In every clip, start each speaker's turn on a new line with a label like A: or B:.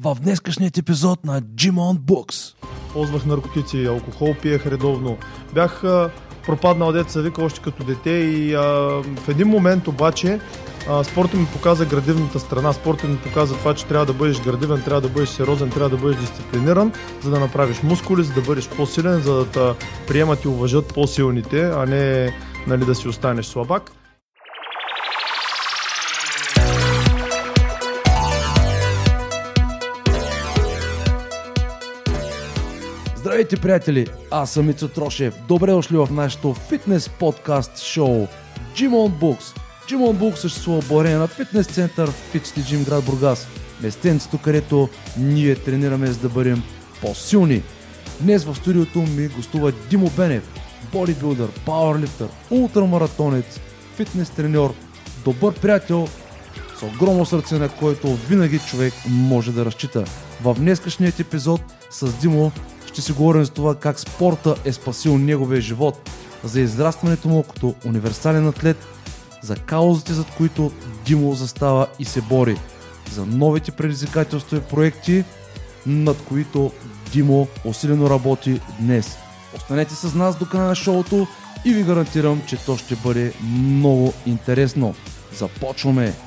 A: в днескашният епизод на on Books.
B: Ползвах наркотици, алкохол пиех редовно. Бях а, пропаднал деца вика още като дете и а, в един момент обаче а, спорта ми показа градивната страна. Спорта ми показа това, че трябва да бъдеш градивен, трябва да бъдеш сериозен, трябва да бъдеш дисциплиниран, за да направиш мускули, за да бъдеш по-силен, за да приемат и уважат по-силните, а не нали, да си останеш слабак.
A: Здравейте, приятели! Аз съм Ицо Трошев. Добре дошли в нашото фитнес подкаст шоу Gym on Books. Gym on Books съществува благодарение на фитнес център Fit City Gym град Бургас. Местенцето, където ние тренираме за да бъдем по-силни. Днес в студиото ми гостува Димо Бенев, бодибилдър, пауърлифтър, ултрамаратонец, фитнес треньор, добър приятел с огромно сърце, на който винаги човек може да разчита. В днескашният епизод с Димо ще си говорим за това как спорта е спасил неговия живот, за израстването му като универсален атлет, за каузите, зад които Димо застава и се бори, за новите предизвикателства и проекти, над които Димо усилено работи днес. Останете с нас до края на шоуто и ви гарантирам, че то ще бъде много интересно. Започваме!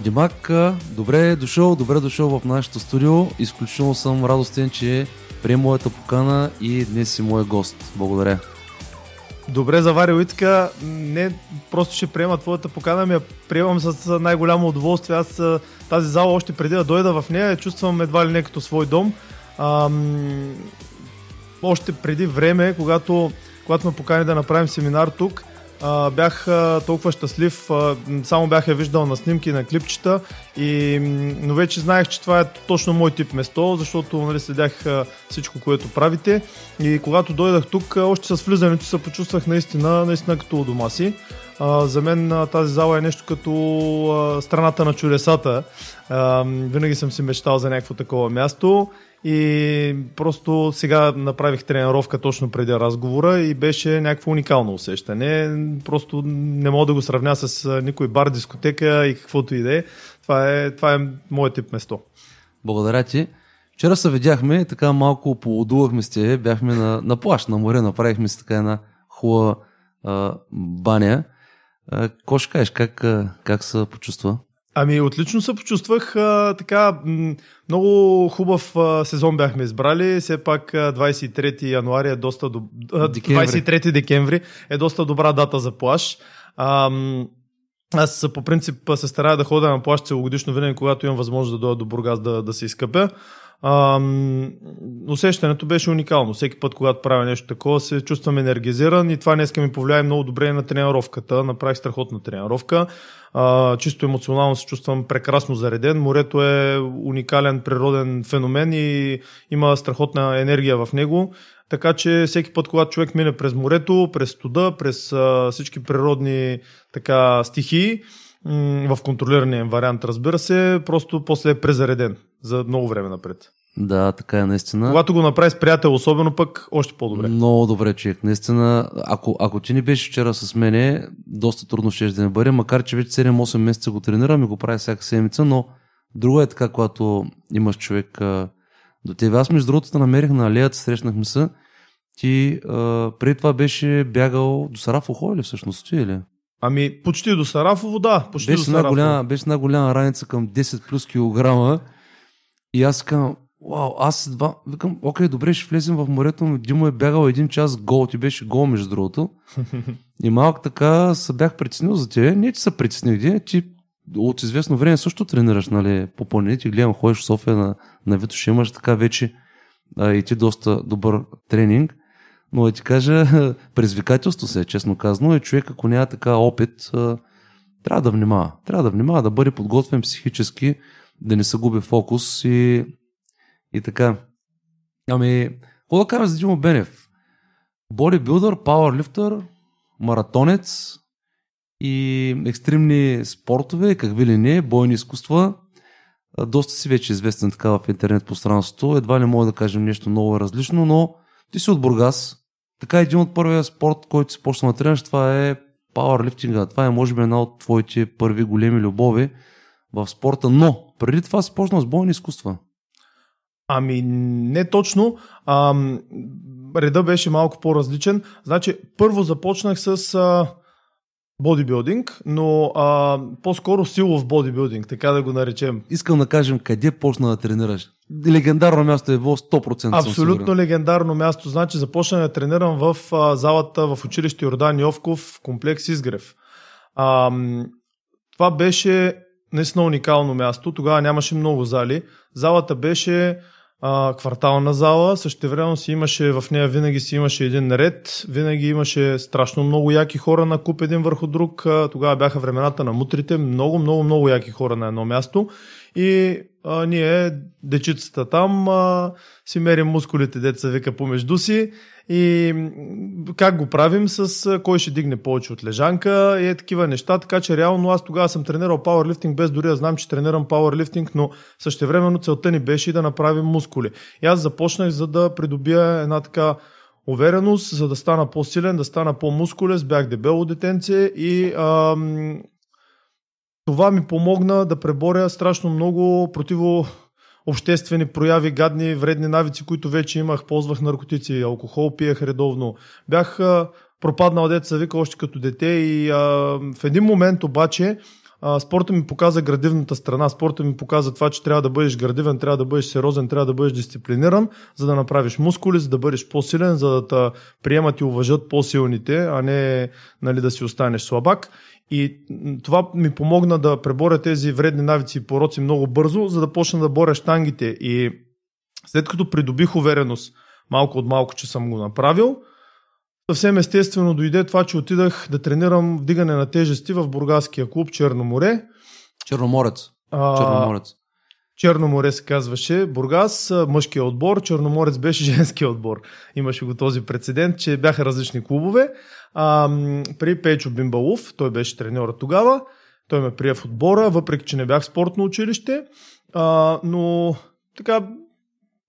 A: Димак, добре е дошъл, добре е дошъл в нашето студио. Изключително съм радостен, че приема моята покана и днес си мой гост. Благодаря.
B: Добре заварил и така, не просто ще приема твоята покана, ми я приемам с най-голямо удоволствие. Аз тази зала още преди да дойда в нея, чувствам едва ли не като свой дом. Ам, още преди време, когато, когато ме покани да направим семинар тук, бях толкова щастлив, само бях я виждал на снимки, на клипчета, и, но вече знаех, че това е точно мой тип место, защото нали, следях всичко, което правите. И когато дойдах тук, още с влизането се почувствах наистина, наистина като у дома си. За мен тази зала е нещо като страната на чудесата. Винаги съм си мечтал за някакво такова място. И просто сега направих тренировка точно преди разговора и беше някакво уникално усещане. Просто не мога да го сравня с никой бар, дискотека и каквото и да е. Това е, това е моят тип место.
A: Благодаря ти. Вчера се видяхме, така малко полудувахме с тебе, бяхме на, на плащ, на море, направихме си така една хубава баня. Какво ще кажеш, как, как се почувства?
B: Ами, отлично се почувствах. А, така, много хубав а, сезон бяхме избрали. Все пак а, 23 януари е доста доб... декември. 23 декември е доста добра дата за плаш. А, аз по принцип се старая да ходя на плащ целогодишно винаги, когато имам възможност да дойда до Бургас да, да се изкъпя. Усещането беше уникално. Всеки път, когато правя нещо такова, се чувствам енергизиран и това днеска ми повлияе много добре на тренировката. Направих страхотна тренировка. А, чисто емоционално се чувствам прекрасно зареден. Морето е уникален природен феномен и има страхотна енергия в него. Така че всеки път, когато човек мине през морето, през студа, през а, всички природни така, стихии, в контролирания вариант, разбира се, просто после е презареден за много време напред.
A: Да, така е наистина.
B: Когато го направи с приятел, особено пък, още по-добре.
A: Много добре, човек. Наистина, ако, ако ти не беше вчера с мене, доста трудно ще да не бъде, макар че вече 7-8 месеца го тренирам и го правя всяка седмица, но друго е така, когато имаш човек а, до тебе. Аз между другото намерих на алеята, срещнахме се. Ти а, преди това беше бягал до Сарафово или всъщност ти или?
B: Ами, почти до Сарафово, да. Почти
A: Беше
B: до
A: една,
B: Сарафово.
A: голяма, беше една голяма раница към 10 плюс килограма. И аз казвам, вау, аз два, викам, окей, добре, ще влезем в морето, но Димо е бягал един час гол, ти беше гол между другото. И малко така се бях притеснил за тебе. Не, че се притесних, ти от известно време също тренираш, нали, по планините, гледам, ходиш в София на, на Витош, имаш така вече а, и ти доста добър тренинг. Но да ти кажа, предизвикателство се е, честно казано, и човек, ако няма така опит, а, трябва да внимава. Трябва да внимава, да бъде подготвен психически, да не се губи фокус и, и така. Ами, какво да кажем за Димо Бенев? Бодибилдър, пауърлифтър, маратонец и екстремни спортове, какви ли не, бойни изкуства. Доста си вече известен така в интернет пространството. Едва не мога да кажем нещо много различно, но ти си от Бургас. Така един от първия спорт, който си почна да тренираш, това е пауърлифтинга. Това е може би една от твоите първи големи любови в спорта, но преди това си почнал с бойни изкуства.
B: Ами не точно. А, реда беше малко по-различен. Значи, първо започнах с а, бодибилдинг, но а, по-скоро силов бодибилдинг, така да го наречем.
A: Искам да кажем къде почна да тренираш. Легендарно място е било 100%.
B: Абсолютно легендарно място. Значи започна да тренирам в а, залата в училище Йордан Йовков в комплекс Изгрев. А, това беше наистина уникално място. Тогава нямаше много зали. Залата беше а, квартална зала, същевременно си имаше, в нея винаги си имаше един ред, винаги имаше страшно много яки хора на куп един върху друг. А, тогава бяха времената на мутрите, много, много, много яки хора на едно място. И а, ние, дечицата там, а, си мерим мускулите, деца вика помежду си и как го правим с кой ще дигне повече от лежанка и е такива неща, така че реално аз тогава съм тренирал пауърлифтинг без дори да знам, че тренирам пауърлифтинг, но същевременно целта ни беше и да направим мускули. И аз започнах за да придобия една така увереност, за да стана по-силен, да стана по-мускулес, бях дебело детенце и ам, това ми помогна да преборя страшно много противо обществени прояви, гадни, вредни навици, които вече имах. Ползвах наркотици, алкохол пиех редовно. Бях пропаднал деца вика още като дете и а, в един момент обаче а, спорта ми показа градивната страна. Спорта ми показа това, че трябва да бъдеш градивен, трябва да бъдеш сериозен, трябва да бъдеш дисциплиниран, за да направиш мускули, за да бъдеш по-силен, за да приемат и уважат по-силните, а не нали, да си останеш слабак. И това ми помогна да преборя тези вредни навици и пороци много бързо, за да почна да боря штангите. И след като придобих увереност малко от малко, че съм го направил, съвсем естествено дойде това, че отидах да тренирам вдигане на тежести в бургаския клуб Черноморе.
A: Черноморец. Черноморец.
B: Черноморе се казваше Бургас, мъжкия отбор, Черноморец беше женския отбор. Имаше го този прецедент, че бяха различни клубове. А, при Пейчо Бимбалов, той беше треньора тогава, той ме прие в отбора, въпреки че не бях спортно училище, а, но така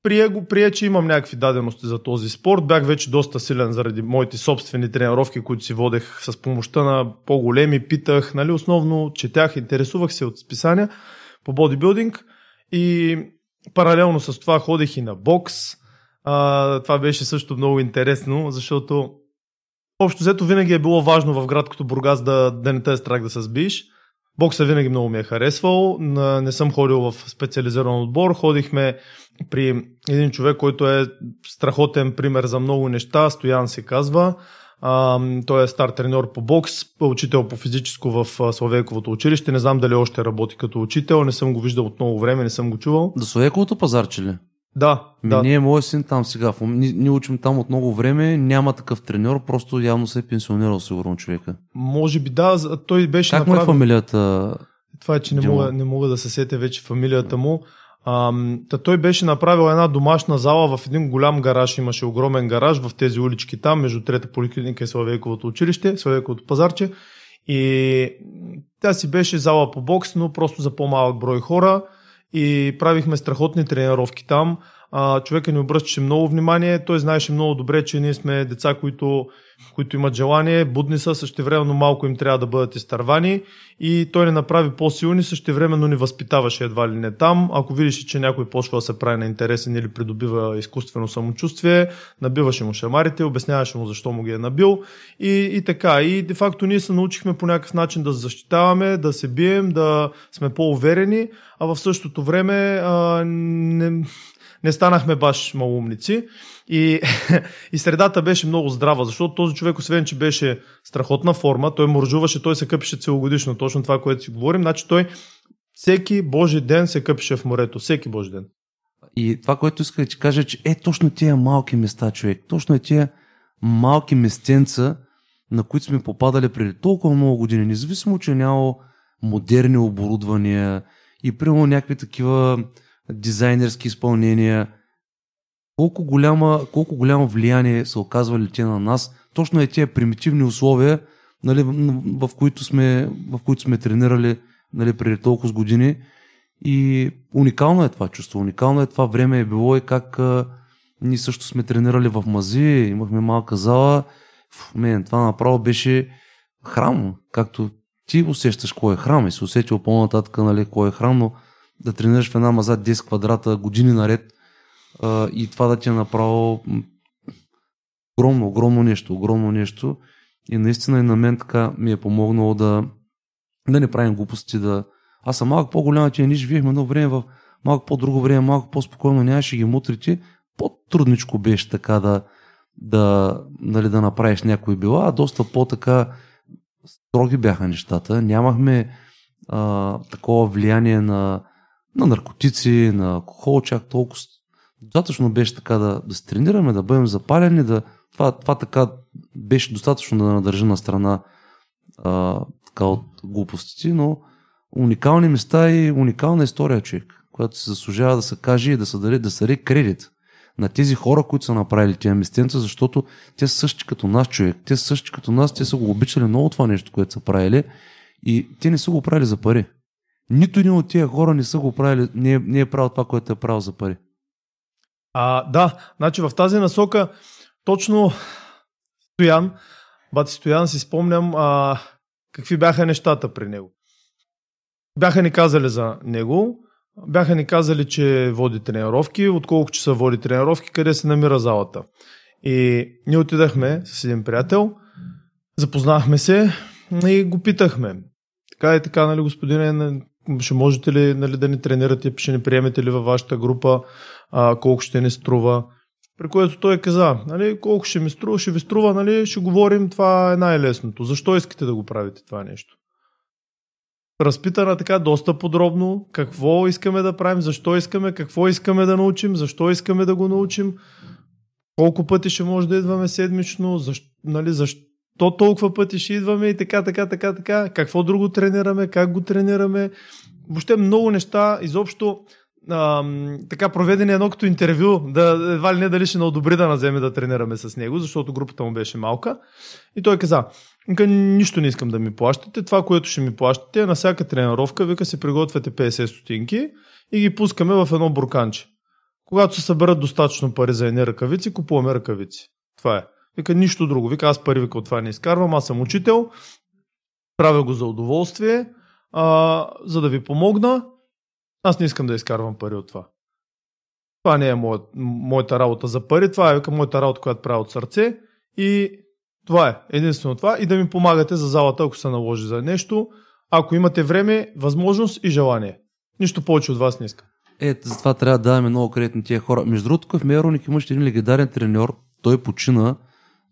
B: прие, го, прие, че имам някакви дадености за този спорт. Бях вече доста силен заради моите собствени тренировки, които си водех с помощта на по-големи, питах, нали, основно четях, интересувах се от списания по бодибилдинг и паралелно с това ходех и на бокс. А, това беше също много интересно, защото общо взето винаги е било важно в град като Бургас да, да не те е страх да се сбиш. Бокса винаги много ми е харесвал. Не съм ходил в специализиран отбор. Ходихме при един човек, който е страхотен пример за много неща. Стоян се казва. Той е стар треньор по бокс, учител по физическо в Славейковото училище. Не знам дали още работи като учител, не съм го виждал от много време, не съм го чувал.
A: Да Славейковото пазарче ли?
B: Да,
A: Ми,
B: да.
A: Ние, моят син там сега, ние, ние учим там от много време, няма такъв треньор, просто явно се е пенсионирал сигурно човека.
B: Може би да, той беше
A: Как
B: направил...
A: му е фамилията?
B: Това е, че не мога, не мога да се сетя вече фамилията му. Та той беше направил една домашна зала в един голям гараж. Имаше огромен гараж в тези улички там, между трета поликлиника и Славейковото училище, Славейковото пазарче. И тя си беше зала по бокс, но просто за по-малък брой хора. И правихме страхотни тренировки там. А, човека ни обръщаше много внимание. Той знаеше много добре, че ние сме деца, които, които имат желание, будни са, същевременно малко им трябва да бъдат изтървани. И той ни направи по-силни, същевременно ни възпитаваше едва ли не там. Ако видиш, че някой почва да се прави на интересен или придобива изкуствено самочувствие, набиваше му шамарите, обясняваше му защо му ги е набил. И, и така. И де факто ние се научихме по някакъв начин да защитаваме, да се бием, да сме по-уверени, а в същото време а, не, не станахме баш малумници. И, и средата беше много здрава, защото този човек, освен че беше страхотна форма, той моржуваше, той се къпеше целогодишно, точно това, което си говорим. Значи той всеки божи ден се къпеше в морето, всеки божи ден.
A: И това, което исках да ти кажа, че е точно тия малки места, човек, точно е тия малки местенца, на които сме попадали преди толкова много години, независимо, че няма модерни оборудвания и примерно някакви такива дизайнерски изпълнения, колко, голяма, колко голямо влияние са оказвали те на нас, точно е тия примитивни условия, нали, в, в, които сме, в които сме тренирали нали, преди толкова години. И уникално е това чувство, уникално е това време е било и как а, ние също сме тренирали в мази, имахме малка зала. Фу, мен, това направо беше храм, както ти усещаш кой е храм и се усетил по-нататък, нали, кой е храм, но да тренираш в една маза 10 квадрата години наред а, и това да ти е направо огромно, огромно нещо, огромно нещо. И наистина и на мен така ми е помогнало да, да не правим глупости, да... Аз съм малко по-голям тия, ние живеехме едно време в малко по-друго време, малко по-спокойно, нямаше ги мутрите. По-трудничко беше така да, да, нали, да направиш някои била, а доста по-така строги бяха нещата. Нямахме а, такова влияние на, на наркотици, на алкохол, чак толкова. Достатъчно беше така да, да се тренираме, да бъдем запалени, да, това, това така беше достатъчно да надържа на страна а, така от глупостите, но уникални места и уникална история, човек, която се заслужава да се каже и да се даде, да се кредит на тези хора, които са направили тия местенца, защото те са същи като нас, човек. Те са същи като нас, те са го обичали много това нещо, което са правили и те не са го правили за пари. Нито един от тия хора не са го правили, не е, не е правил това, което е правил за пари.
B: А, да, значи в тази насока точно Стоян, бати Стоян, си спомням а, какви бяха нещата при него. Бяха ни казали за него, бяха ни казали, че води тренировки, от колко часа води тренировки, къде се намира залата. И ние отидахме с един приятел, запознахме се и го питахме. Така и така, нали, господине, ще можете ли нали, да ни тренирате, ще ни приемете ли във вашата група, а, колко ще ни струва. При което той каза, нали, колко ще ми струва, ще ви струва, нали, ще говорим, това е най-лесното. Защо искате да го правите това нещо? разпитана така доста подробно какво искаме да правим, защо искаме, какво искаме да научим, защо искаме да го научим, колко пъти ще може да идваме седмично, защо, нали, защо толкова пъти ще идваме и така, така, така, така, какво друго тренираме, как го тренираме. Въобще много неща, изобщо а, така проведени едно като интервю, да едва ли не дали ще на одобри да наземе да тренираме с него, защото групата му беше малка. И той каза, нищо не искам да ми плащате. Това, което ще ми плащате е на всяка тренировка, вика се приготвяте 50 стотинки и ги пускаме в едно бурканче. Когато се съберат достатъчно пари за едни ръкавици, купуваме ръкавици. Това е. Вика, нищо друго. Вика, аз пари вика от това не изкарвам, аз съм учител, правя го за удоволствие, а, за да ви помогна. Аз не искам да изкарвам пари от това. Това не е моят, моята работа за пари, това е вика, моята работа, която правя от сърце и това е единствено това и да ми помагате за залата, ако се наложи за нещо. Ако имате време, възможност и желание. Нищо повече от вас не искам.
A: Е, затова трябва да даваме много кредит на тия хора. Между другото, в Мероник имаше един легендарен треньор, той почина.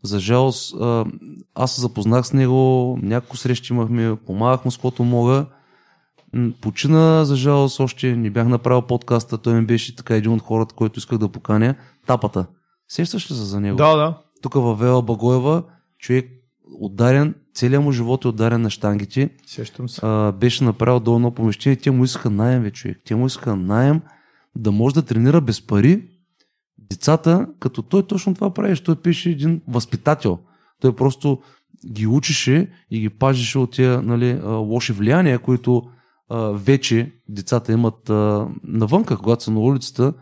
A: За жалост, аз се запознах с него, няколко срещи имахме, помагах му с каквото мога. Почина, за жалост, още не бях направил подкаста, той ми беше така един от хората, който исках да поканя. Тапата. Сещаш ли се за него?
B: Да, да.
A: Тук във Вела Багоева човек ударен, целият му живот е ударен на штангите.
B: Сещам се.
A: А, беше направил долу едно помещение, те му искаха найем, човек. Те му искаха найем да може да тренира без пари децата, като той точно това правеше. Той пише един възпитател. Той просто ги учеше и ги пазеше от тия нали, лоши влияния, които а, вече децата имат а, навънка, когато са на улицата.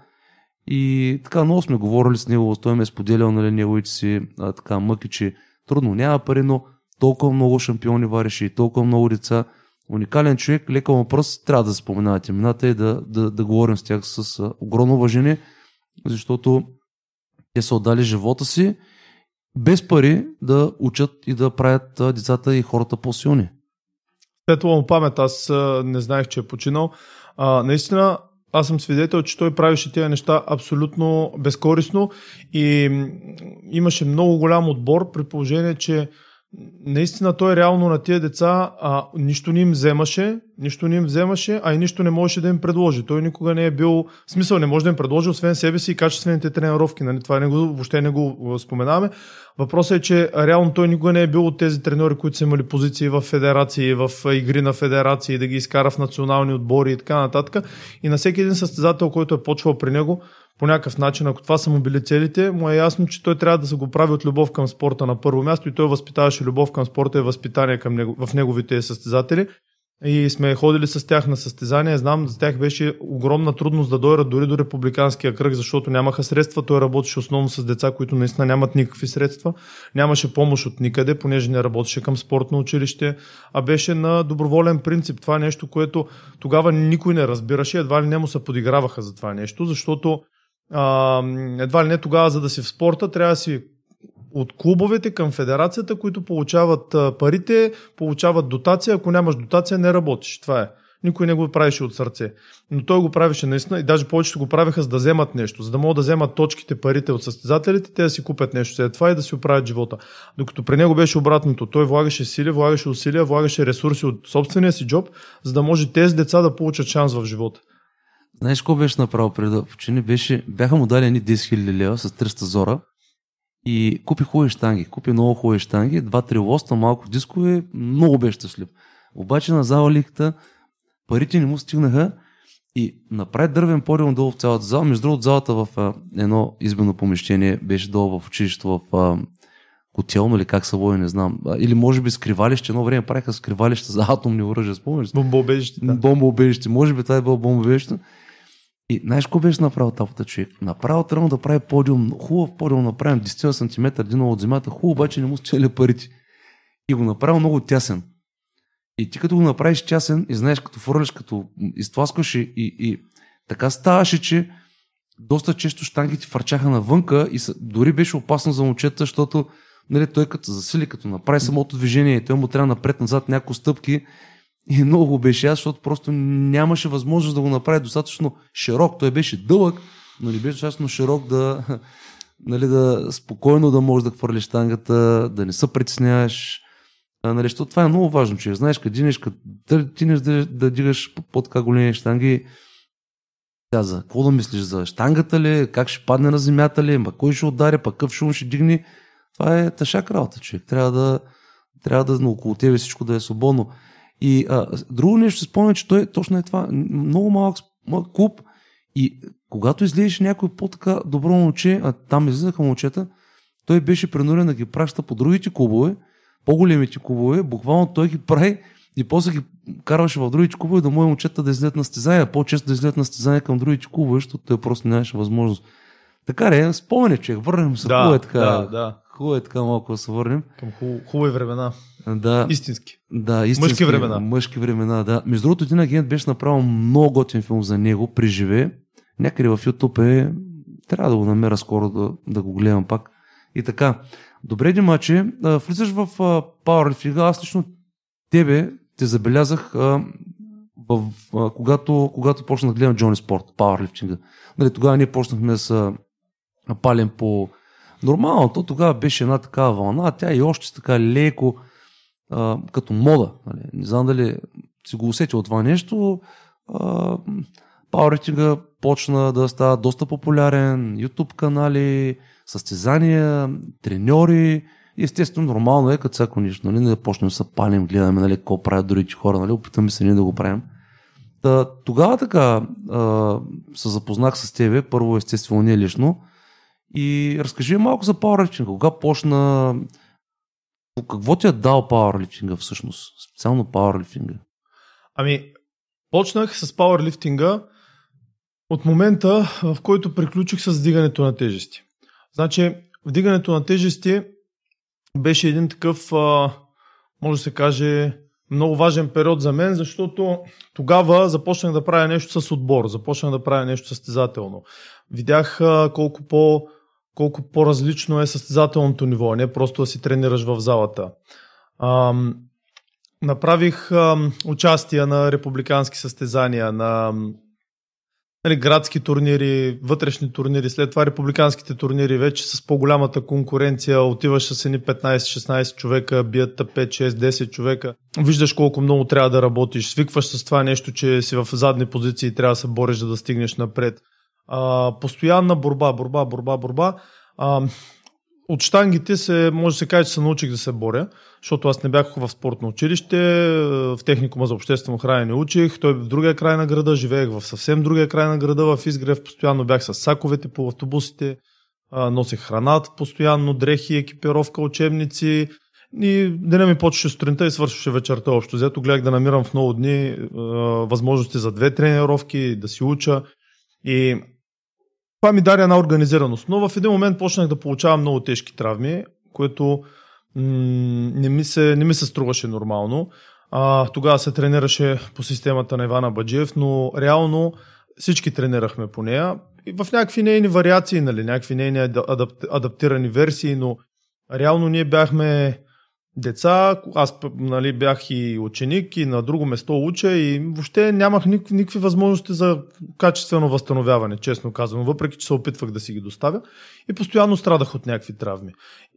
A: И така много сме говорили с него, той ме е споделял нали, неговите си а, така, мъки, че Трудно, няма пари, но толкова много шампиони вареше и толкова много деца. Уникален човек, лека въпрос, трябва да споменавате имената и да, да, да говорим с тях с огромно уважение, защото те са отдали живота си без пари да учат и да правят децата и хората по-силни.
B: Светла му памет, аз не знаех, че е починал. А, наистина, аз съм свидетел, че той правеше тези неща абсолютно безкорисно и имаше много голям отбор при положение, че наистина той реално на тия деца а, нищо не им вземаше, нищо не им вземаше, а и нищо не можеше да им предложи. Той никога не е бил, в смисъл не може да им предложи, освен себе си и качествените тренировки. Нали? Това не го, въобще не го споменаваме. Въпросът е, че реално той никога не е бил от тези треньори, които са имали позиции в федерации, в игри на федерации, да ги изкара в национални отбори и така нататък. И на всеки един състезател, който е почвал при него, по някакъв начин, ако това са му били целите, му е ясно, че той трябва да се го прави от любов към спорта на първо място и той възпитаваше любов към спорта и възпитание към него, в неговите състезатели. и сме ходили с тях на състезания. Знам, за тях беше огромна трудност да дойдат дори до републиканския кръг, защото нямаха средства. Той работеше основно с деца, които наистина нямат никакви средства. Нямаше помощ от никъде, понеже не работеше към спортно училище, а беше на доброволен принцип. Това е нещо, което тогава никой не разбираше, едва ли не му се подиграваха за това нещо, защото а, едва ли не тогава, за да си в спорта, трябва да си от клубовете към федерацията, които получават парите, получават дотация. Ако нямаш дотация, не работиш. Това е. Никой не го правеше от сърце. Но той го правеше наистина и даже повечето го правеха за да вземат нещо, за да могат да вземат точките, парите от състезателите, те да си купят нещо след това и да си оправят живота. Докато при него беше обратното. Той влагаше сили, влагаше усилия, влагаше ресурси от собствения си джоб, за да може тези деца да получат шанс в живота.
A: Знаеш какво беше направил преди да почини? Беше, бяха му дали едни 10 000 лева с 300 зора и купи хубави штанги. Купи много хубави штанги, два-три лоста, малко дискове, много беше щастлив. Обаче на зала парите не му стигнаха и направи дървен подиум долу в цялата зала. Между другото, залата в а, едно избено помещение беше долу в училището в а, котелно или как са води, не знам. Или може би скривалище. Едно време правиха скривалище за атомни оръжия, спомняш?
B: Бомбоубежище. Да.
A: Бомбоубежище. Може би това е било бомбоубежище. И знаеш какво беше направил тази човек? Направил трябва да прави подиум, хубав подиум, направим 10 см динало от земята, хубаво обаче не му стели парите. И го направил много тясен. И ти като го направиш тясен и знаеш, като фърляш, като изтласкаш и, и, и така ставаше, че доста често штангите фърчаха навънка и дори беше опасно за момчета, защото нали, той като засили, като направи самото движение, той му трябва напред-назад няколко стъпки и много беше аз, защото просто нямаше възможност да го направи достатъчно широк. Той беше дълъг, но не беше достатъчно широк да, нали, да спокойно да можеш да хвърлиш штангата, да не се притесняваш. Нали, защото това е много важно, че знаеш къде динеш, къде тинеш да, да дигаш по-така големи штанги, каза, какво да мислиш за штангата ли, как ще падне на земята ли, ма кой ще удари, пък какъв шум ще дигне. Това е тъшак работа, човек. Трябва да, трябва да около тебе всичко да е свободно. И а, друго нещо, спомня, че той точно е това. Много малък, малък клуб и когато излезеш някой по-така добро момче, а там излизаха момчета, той беше принуден да ги праща по другите клубове, по-големите клубове, буквално той ги прави и после ги карваше в другите клубове да моят момчета да излезат на стезания, по-често да излезат на стезания към другите клубове, защото той просто нямаше възможност. Така е, спомене, че върнем се. Да, е така. Да, да. Хубаво е така малко да се върнем.
B: Към хубави времена.
A: Да.
B: Истински.
A: Да, истински.
B: Мъжки времена.
A: Мъжки времена, да. Между другото, един агент беше направил много готин филм за него, при живе. Някъде в YouTube е... Трябва да го намеря скоро да, да го гледам пак. И така. Добре, Димаче, влизаш в Powerlifting. Аз лично тебе те забелязах а, в, а, когато, когато почнах да гледам Джони Спорт, Powerlifting. Нали, тогава ние почнахме да се палим по Нормално, то тогава беше една такава вълна, тя и още така леко а, като мода. Нали. Не знам дали си го усетил това нещо. Пауърлифтинга почна да става доста популярен, YouTube канали, състезания, треньори. Естествено, нормално е, като всяко нещо, нали, да почнем да се палим, гледаме нали, какво правят другите хора, нали, опитаме се ние да го правим. Та, тогава така а, се запознах с тебе, първо естествено не лично, и разкажи малко за пауърлифтинга. Кога почна... Какво ти е дал пауърлифтинга всъщност? Специално пауърлифтинга.
B: Ами, почнах с пауърлифтинга от момента, в който приключих с вдигането на тежести. Значи, вдигането на тежести беше един такъв, може да се каже, много важен период за мен, защото тогава започнах да правя нещо с отбор, започнах да правя нещо състезателно. Видях колко по колко по-различно е състезателното ниво, не просто да си тренираш в залата. Ам, направих ам, участие на републикански състезания, на нали, градски турнири, вътрешни турнири, след това републиканските турнири вече с по-голямата конкуренция, отиваш с едни 15-16 човека, бият 5-6-10 човека, виждаш колко много трябва да работиш, свикваш с това нещо, че си в задни позиции и трябва да се бориш, за да стигнеш напред а, постоянна борба, борба, борба, борба. А, от штангите се, може да се каже, че се научих да се боря, защото аз не бях в спортно училище, в техникума за обществено хранене учих, той в другия край на града, живеех в съвсем другия край на града, в Изгрев, постоянно бях с саковете по автобусите, носех храна постоянно, дрехи, екипировка, учебници, И деня ми почваше сутринта и свършваше вечерта общо. Взето гледах да намирам в много дни възможности за две тренировки, да си уча. И това ми даде една организираност. Но в един момент почнах да получавам много тежки травми, което м- не, ми се, не ми се струваше нормално. А, тогава се тренираше по системата на Ивана Баджиев, но реално всички тренирахме по нея. И в някакви нейни вариации, нали, някакви нейни адап, адаптирани версии, но реално ние бяхме деца, аз нали, бях и ученик и на друго место уча и въобще нямах никакви, никакви възможности за качествено възстановяване, честно казано, въпреки че се опитвах да си ги доставя и постоянно страдах от някакви травми.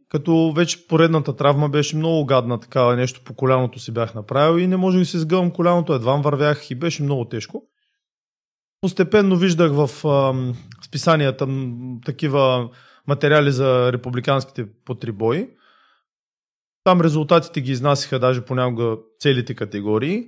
B: Като вече поредната травма беше много гадна, такава нещо по коляното си бях направил и не можех да си сгъвам коляното, едва вървях и беше много тежко. Постепенно виждах в а, списанията такива материали за републиканските потрибои. Там резултатите ги изнасяха даже понякога целите категории.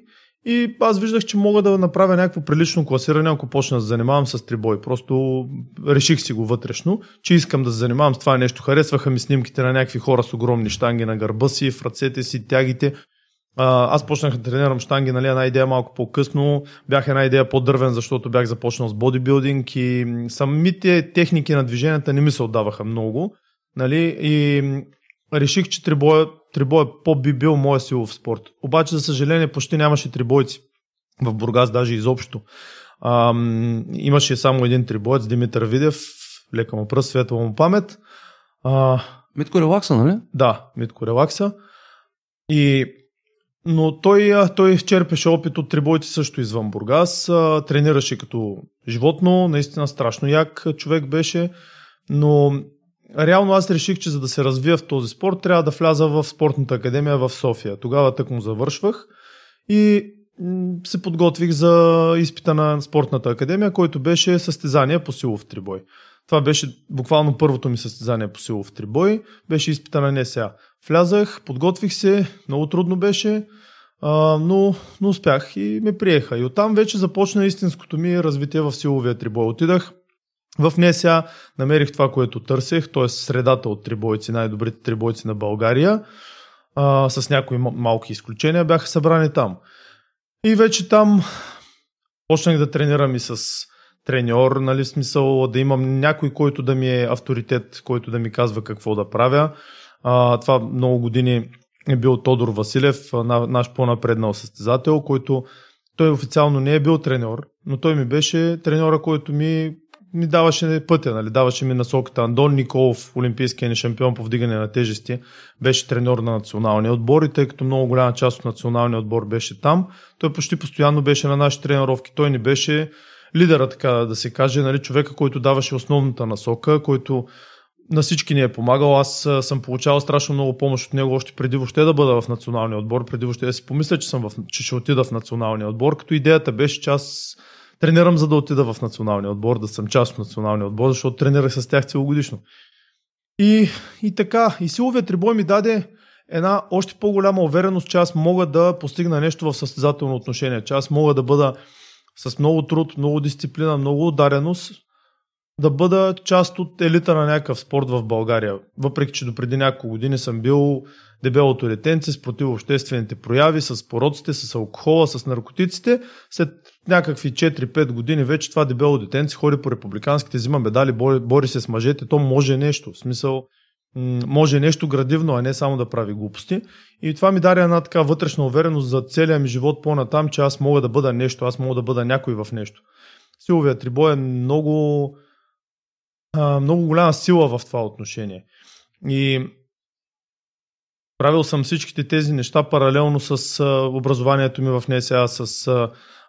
B: И аз виждах, че мога да направя някакво прилично класиране, ако почна да се занимавам с трибой. Просто реших си го вътрешно, че искам да се занимавам с това нещо. Харесваха ми снимките на някакви хора с огромни штанги на гърба си, в ръцете си, тягите. Аз почнах да тренирам штанги, нали, една идея малко по-късно. Бях една идея по-дървен, защото бях започнал с бодибилдинг и самите техники на движенията не ми се отдаваха много. Нали, и реших, че трибоя, трибоя по-би бил моя силов спорт. Обаче, за съжаление, почти нямаше трибойци. В Бургас даже изобщо. А, имаше само един трибоец, Димитър Видев, лека му пръст, светла му памет.
A: А, Митко Релакса, нали?
B: Да, Митко Релакса. И но той, той черпеше опит от трибойци също извън Бургас. Тренираше като животно, наистина страшно як човек беше, но реално аз реших, че за да се развия в този спорт, трябва да вляза в спортната академия в София. Тогава тък му завършвах и се подготвих за изпита на спортната академия, който беше състезание по силов трибой. Това беше буквално първото ми състезание по силов трибой. Беше изпита на НСА. Влязах, подготвих се, много трудно беше, но, но успях и ме приеха. И оттам вече започна истинското ми развитие в силовия трибой. Отидах в НСА, намерих това, което търсех, т.е. средата от трибойци, най-добрите трибойци на България, а, с някои малки изключения, бяха събрани там. И вече там почнах да тренирам и с треньор, нали, смисъл да имам някой, който да ми е авторитет, който да ми казва какво да правя. А, това много години е бил Тодор Василев, наш по-напреднал състезател, който той официално не е бил треньор, но той ми беше треньора, който ми, ми даваше пътя, нали? даваше ми насоката. Андон Николов, олимпийския ни шампион по вдигане на тежести, беше треньор на националния отбор и тъй като много голяма част от националния отбор беше там, той почти постоянно беше на нашите тренировки. Той ни беше лидера, така да се каже, нали, човека, който даваше основната насока, който на всички ни е помагал. Аз съм получавал страшно много помощ от него още преди въобще да бъда в националния отбор, преди въобще да си помисля, че, съм в, че ще отида в националния отбор, като идеята беше, че аз тренирам за да отида в националния отбор, да съм част от националния отбор, защото тренирах с тях целогодишно. И, и така, и силовият трибой ми даде една още по-голяма увереност, че аз мога да постигна нещо в състезателно отношение, че аз мога да бъда с много труд, много дисциплина, много удареност, да бъда част от елита на някакъв спорт в България. Въпреки, че до преди няколко години съм бил дебелото детенце с противообществените прояви, с пороците, с алкохола, с наркотиците, след някакви 4-5 години вече това дебело детенце ходи по републиканските, взима медали, бори, бори се с мъжете, то може нещо. В смисъл, може нещо градивно, а не само да прави глупости. И това ми даде една така вътрешна увереност за целия ми живот по-натам, че аз мога да бъда нещо, аз мога да бъда някой в нещо. Силовия трибой е много, много голяма сила в това отношение. И правил съм всичките тези неща паралелно с образованието ми в НСА, с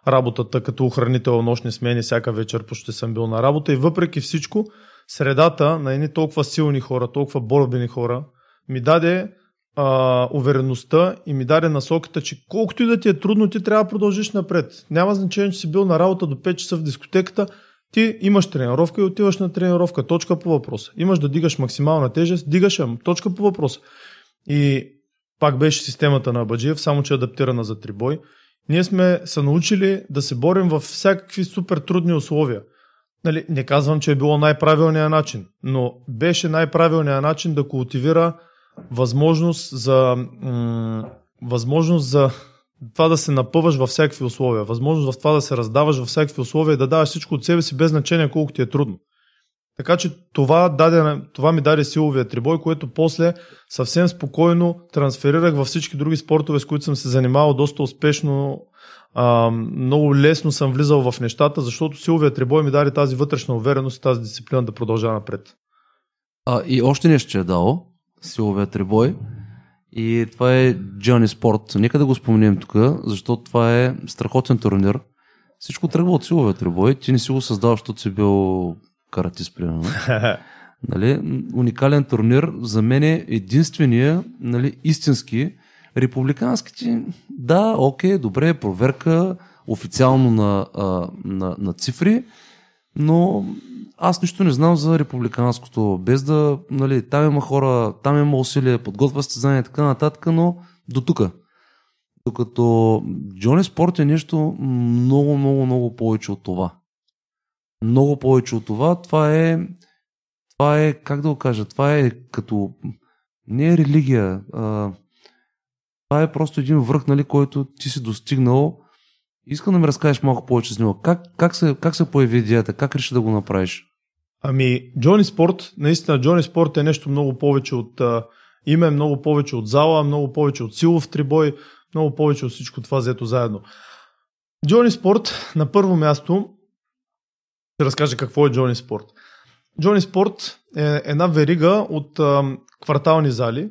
B: работата като охранител нощни смени, всяка вечер почти съм бил на работа и въпреки всичко, средата на едни толкова силни хора, толкова борбени хора, ми даде а, увереността и ми даде насоката, че колкото и да ти е трудно, ти трябва да продължиш напред. Няма значение, че си бил на работа до 5 часа в дискотеката, ти имаш тренировка и отиваш на тренировка. Точка по въпроса. Имаш да дигаш максимална тежест, дигаш я. Точка по въпроса. И пак беше системата на Абаджиев, само че адаптирана за трибой. Ние сме се научили да се борим в всякакви супер трудни условия. Нали, не казвам, че е било най-правилният начин, но беше най-правилният начин да култивира възможност за, м- възможност за това да се напъваш във всякакви условия, възможност в това да се раздаваш във всякакви условия и да даваш всичко от себе си без значение колко ти е трудно. Така че това, даде, това ми даде силовия трибой, което после съвсем спокойно трансферирах във всички други спортове, с които съм се занимавал доста успешно. А, много лесно съм влизал в нещата, защото силовия трибой ми даде тази вътрешна увереност и тази дисциплина да продължа напред.
A: А, и още нещо е дало силовия трибой. И това е Johnny Sport. Нека да го споменем тук, защото това е страхотен турнир. Всичко тръгва от силовия трибой. Ти не си го създал, защото си бил каратист, примерно. нали? Уникален турнир. За мен е единствения нали, истински. Републиканските, да, окей, добре, проверка официално на, а, на, на цифри, но аз нищо не знам за републиканското, без да, нали, там има хора, там има усилия, подготвя състезания и така нататък, но до тук. Докато Джони Спорт е нещо много, много, много повече от това. Много повече от това. Това е, това е, как да го кажа, това е като, не е религия, а, това е просто един връх, нали, който ти си достигнал. Искам да ми разкажеш малко повече с него. Как, как, се, как се появи идеята? Как реши да го направиш?
B: Ами, Джони Спорт, наистина Джони Спорт е нещо много повече от а, име, много повече от зала, много повече от силов трибой, много повече от всичко това взето заедно. Джони Спорт, на първо място, ще разкажа какво е Джони Спорт. Джони Спорт е една верига от а, квартални зали,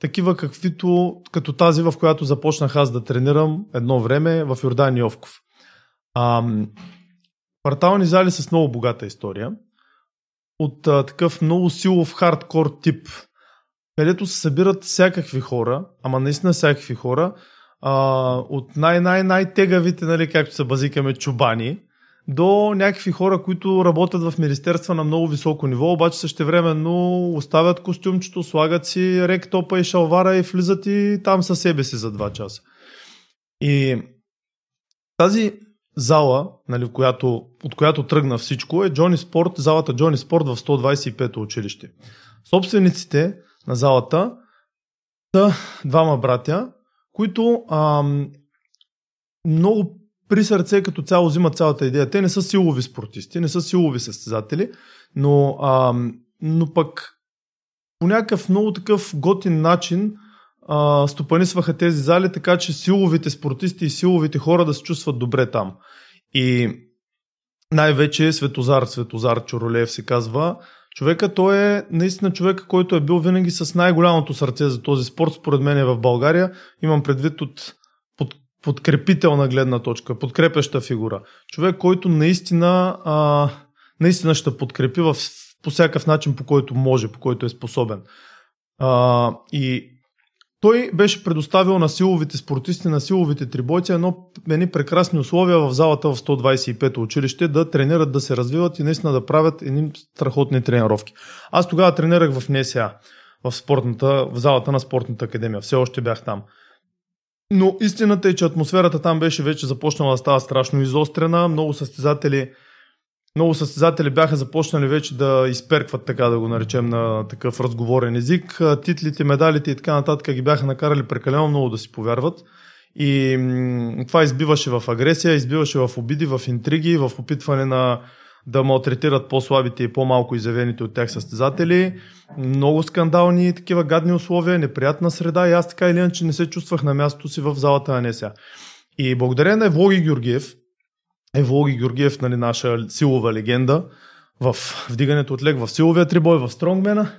B: такива каквито, като тази, в която започнах аз да тренирам едно време в Йордан Йовков. Квартални зали с много богата история, от а, такъв много силов хардкор тип, където се събират всякакви хора, ама наистина всякакви хора, а, от най-най-най-тегавите, нали, както се базикаме, чубани, до някакви хора, които работят в министерства на много високо ниво, обаче същевременно оставят костюмчето, слагат си ректопа и шалвара и влизат и там със себе си за два часа. И тази зала, нали, която, от която тръгна всичко, е Джони Спорт, залата Джони Спорт в 125-то училище. Собствениците на залата са двама братя, които ам, много при сърце като цяло взимат цялата идея. Те не са силови спортисти, не са силови състезатели, но, а, но пък по някакъв много такъв готин начин а, стопанисваха тези зали, така че силовите спортисти и силовите хора да се чувстват добре там. И най-вече Светозар, Светозар Чоролев се казва, човека той е наистина човека, който е бил винаги с най-голямото сърце за този спорт, според мен е в България. Имам предвид от подкрепителна гледна точка, подкрепяща фигура. Човек, който наистина, а, наистина ще подкрепи в, по всякакъв начин, по който може, по който е способен. А, и той беше предоставил на силовите спортисти, на силовите трибойци едно, едни прекрасни условия в залата в 125-то училище да тренират, да се развиват и наистина да правят едни страхотни тренировки. Аз тогава тренирах в НСА, в, спортната, в залата на спортната академия. Все още бях там. Но истината е, че атмосферата там беше вече започнала да става страшно изострена. Много състезатели, много състезатели бяха започнали вече да изперкват, така да го наречем, на такъв разговорен език. Титлите, медалите и така нататък ги бяха накарали прекалено много да си повярват. И това избиваше в агресия, избиваше в обиди, в интриги, в опитване на да малтретират по-слабите и по-малко изявените от тях състезатели. Много скандални такива гадни условия, неприятна среда и аз така или иначе не се чувствах на мястото си в залата на НСА. И благодарение на Евлоги Георгиев, Евлоги Георгиев, нали, наша силова легенда, в вдигането от лег в силовия трибой, в стронгмена,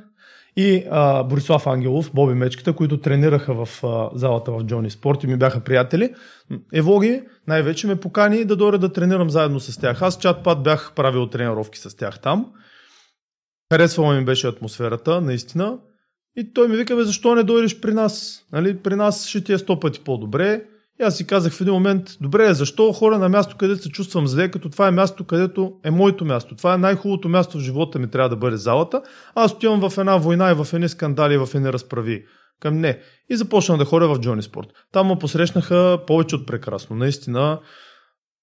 B: и а, Борислав Ангелов, Боби Мечката, които тренираха в а, залата в Джони Спорт и ми бяха приятели. Евоги най-вече ме покани да дойда да тренирам заедно с тях. Аз чат пат бях правил тренировки с тях там. Харесвала ми беше атмосферата, наистина. И той ми вика, бе, защо не дойдеш при нас? Нали, при нас ще ти е сто пъти по-добре. И аз си казах в един момент, добре, защо хора на място, където се чувствам зле, като това е място, където е моето място. Това е най-хубавото място в живота ми, трябва да бъде залата. Аз отивам в една война и в едни скандали, в едни разправи. Към не. И започнах да ходя в Джони Спорт. Там ме посрещнаха повече от прекрасно. Наистина,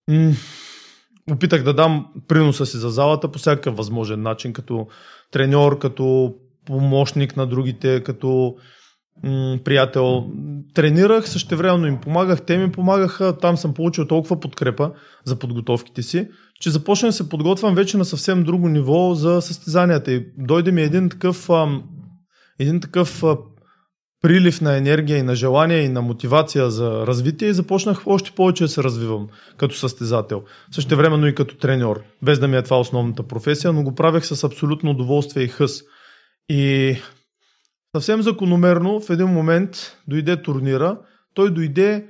B: м- опитах да дам приноса си за залата по всякакъв възможен начин, като треньор, като помощник на другите, като приятел. Тренирах, същевременно им помагах, те ми помагаха, там съм получил толкова подкрепа за подготовките си, че започна да се подготвям вече на съвсем друго ниво за състезанията. И дойде ми един такъв, ам, един такъв а, прилив на енергия и на желание и на мотивация за развитие и започнах още повече да се развивам като състезател. Също и като треньор, без да ми е това основната професия, но го правех с абсолютно удоволствие и хъс. И съвсем закономерно в един момент дойде турнира, той дойде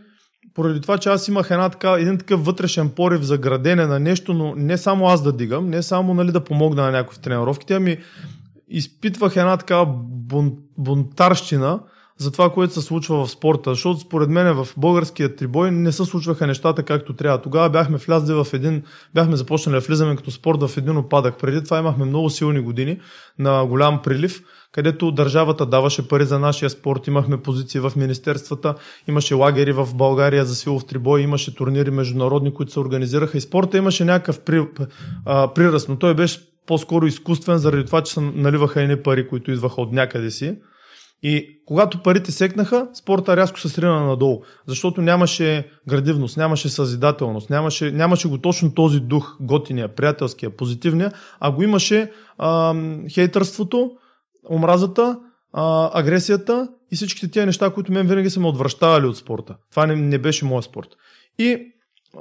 B: поради това, че аз имах една така, един такъв вътрешен порив за градене на нещо, но не само аз да дигам, не само нали, да помогна на някои в тренировките, ами изпитвах една така бун, бунтарщина за това, което се случва в спорта. Защото според мен в българския трибой не се случваха нещата както трябва. Тогава бяхме влязли в един, бяхме започнали да влизаме като спорт в един опадък. Преди това имахме много силни години на голям прилив, където държавата даваше пари за нашия спорт, имахме позиции в министерствата, имаше лагери в България за силов трибой, имаше турнири международни, които се организираха и спорта имаше някакъв при, а, приръст, но той беше по-скоро изкуствен, заради това, че се наливаха едни пари, които идваха от някъде си. И когато парите секнаха, спорта рязко се срина надолу, защото нямаше градивност, нямаше съзидателност, нямаше, нямаше го точно този дух, готиния, приятелския, позитивния, а го имаше а, хейтърството, омразата, а, агресията и всичките тия неща, които мен винаги са ме отвръщавали от спорта. Това не, не беше моят спорт. И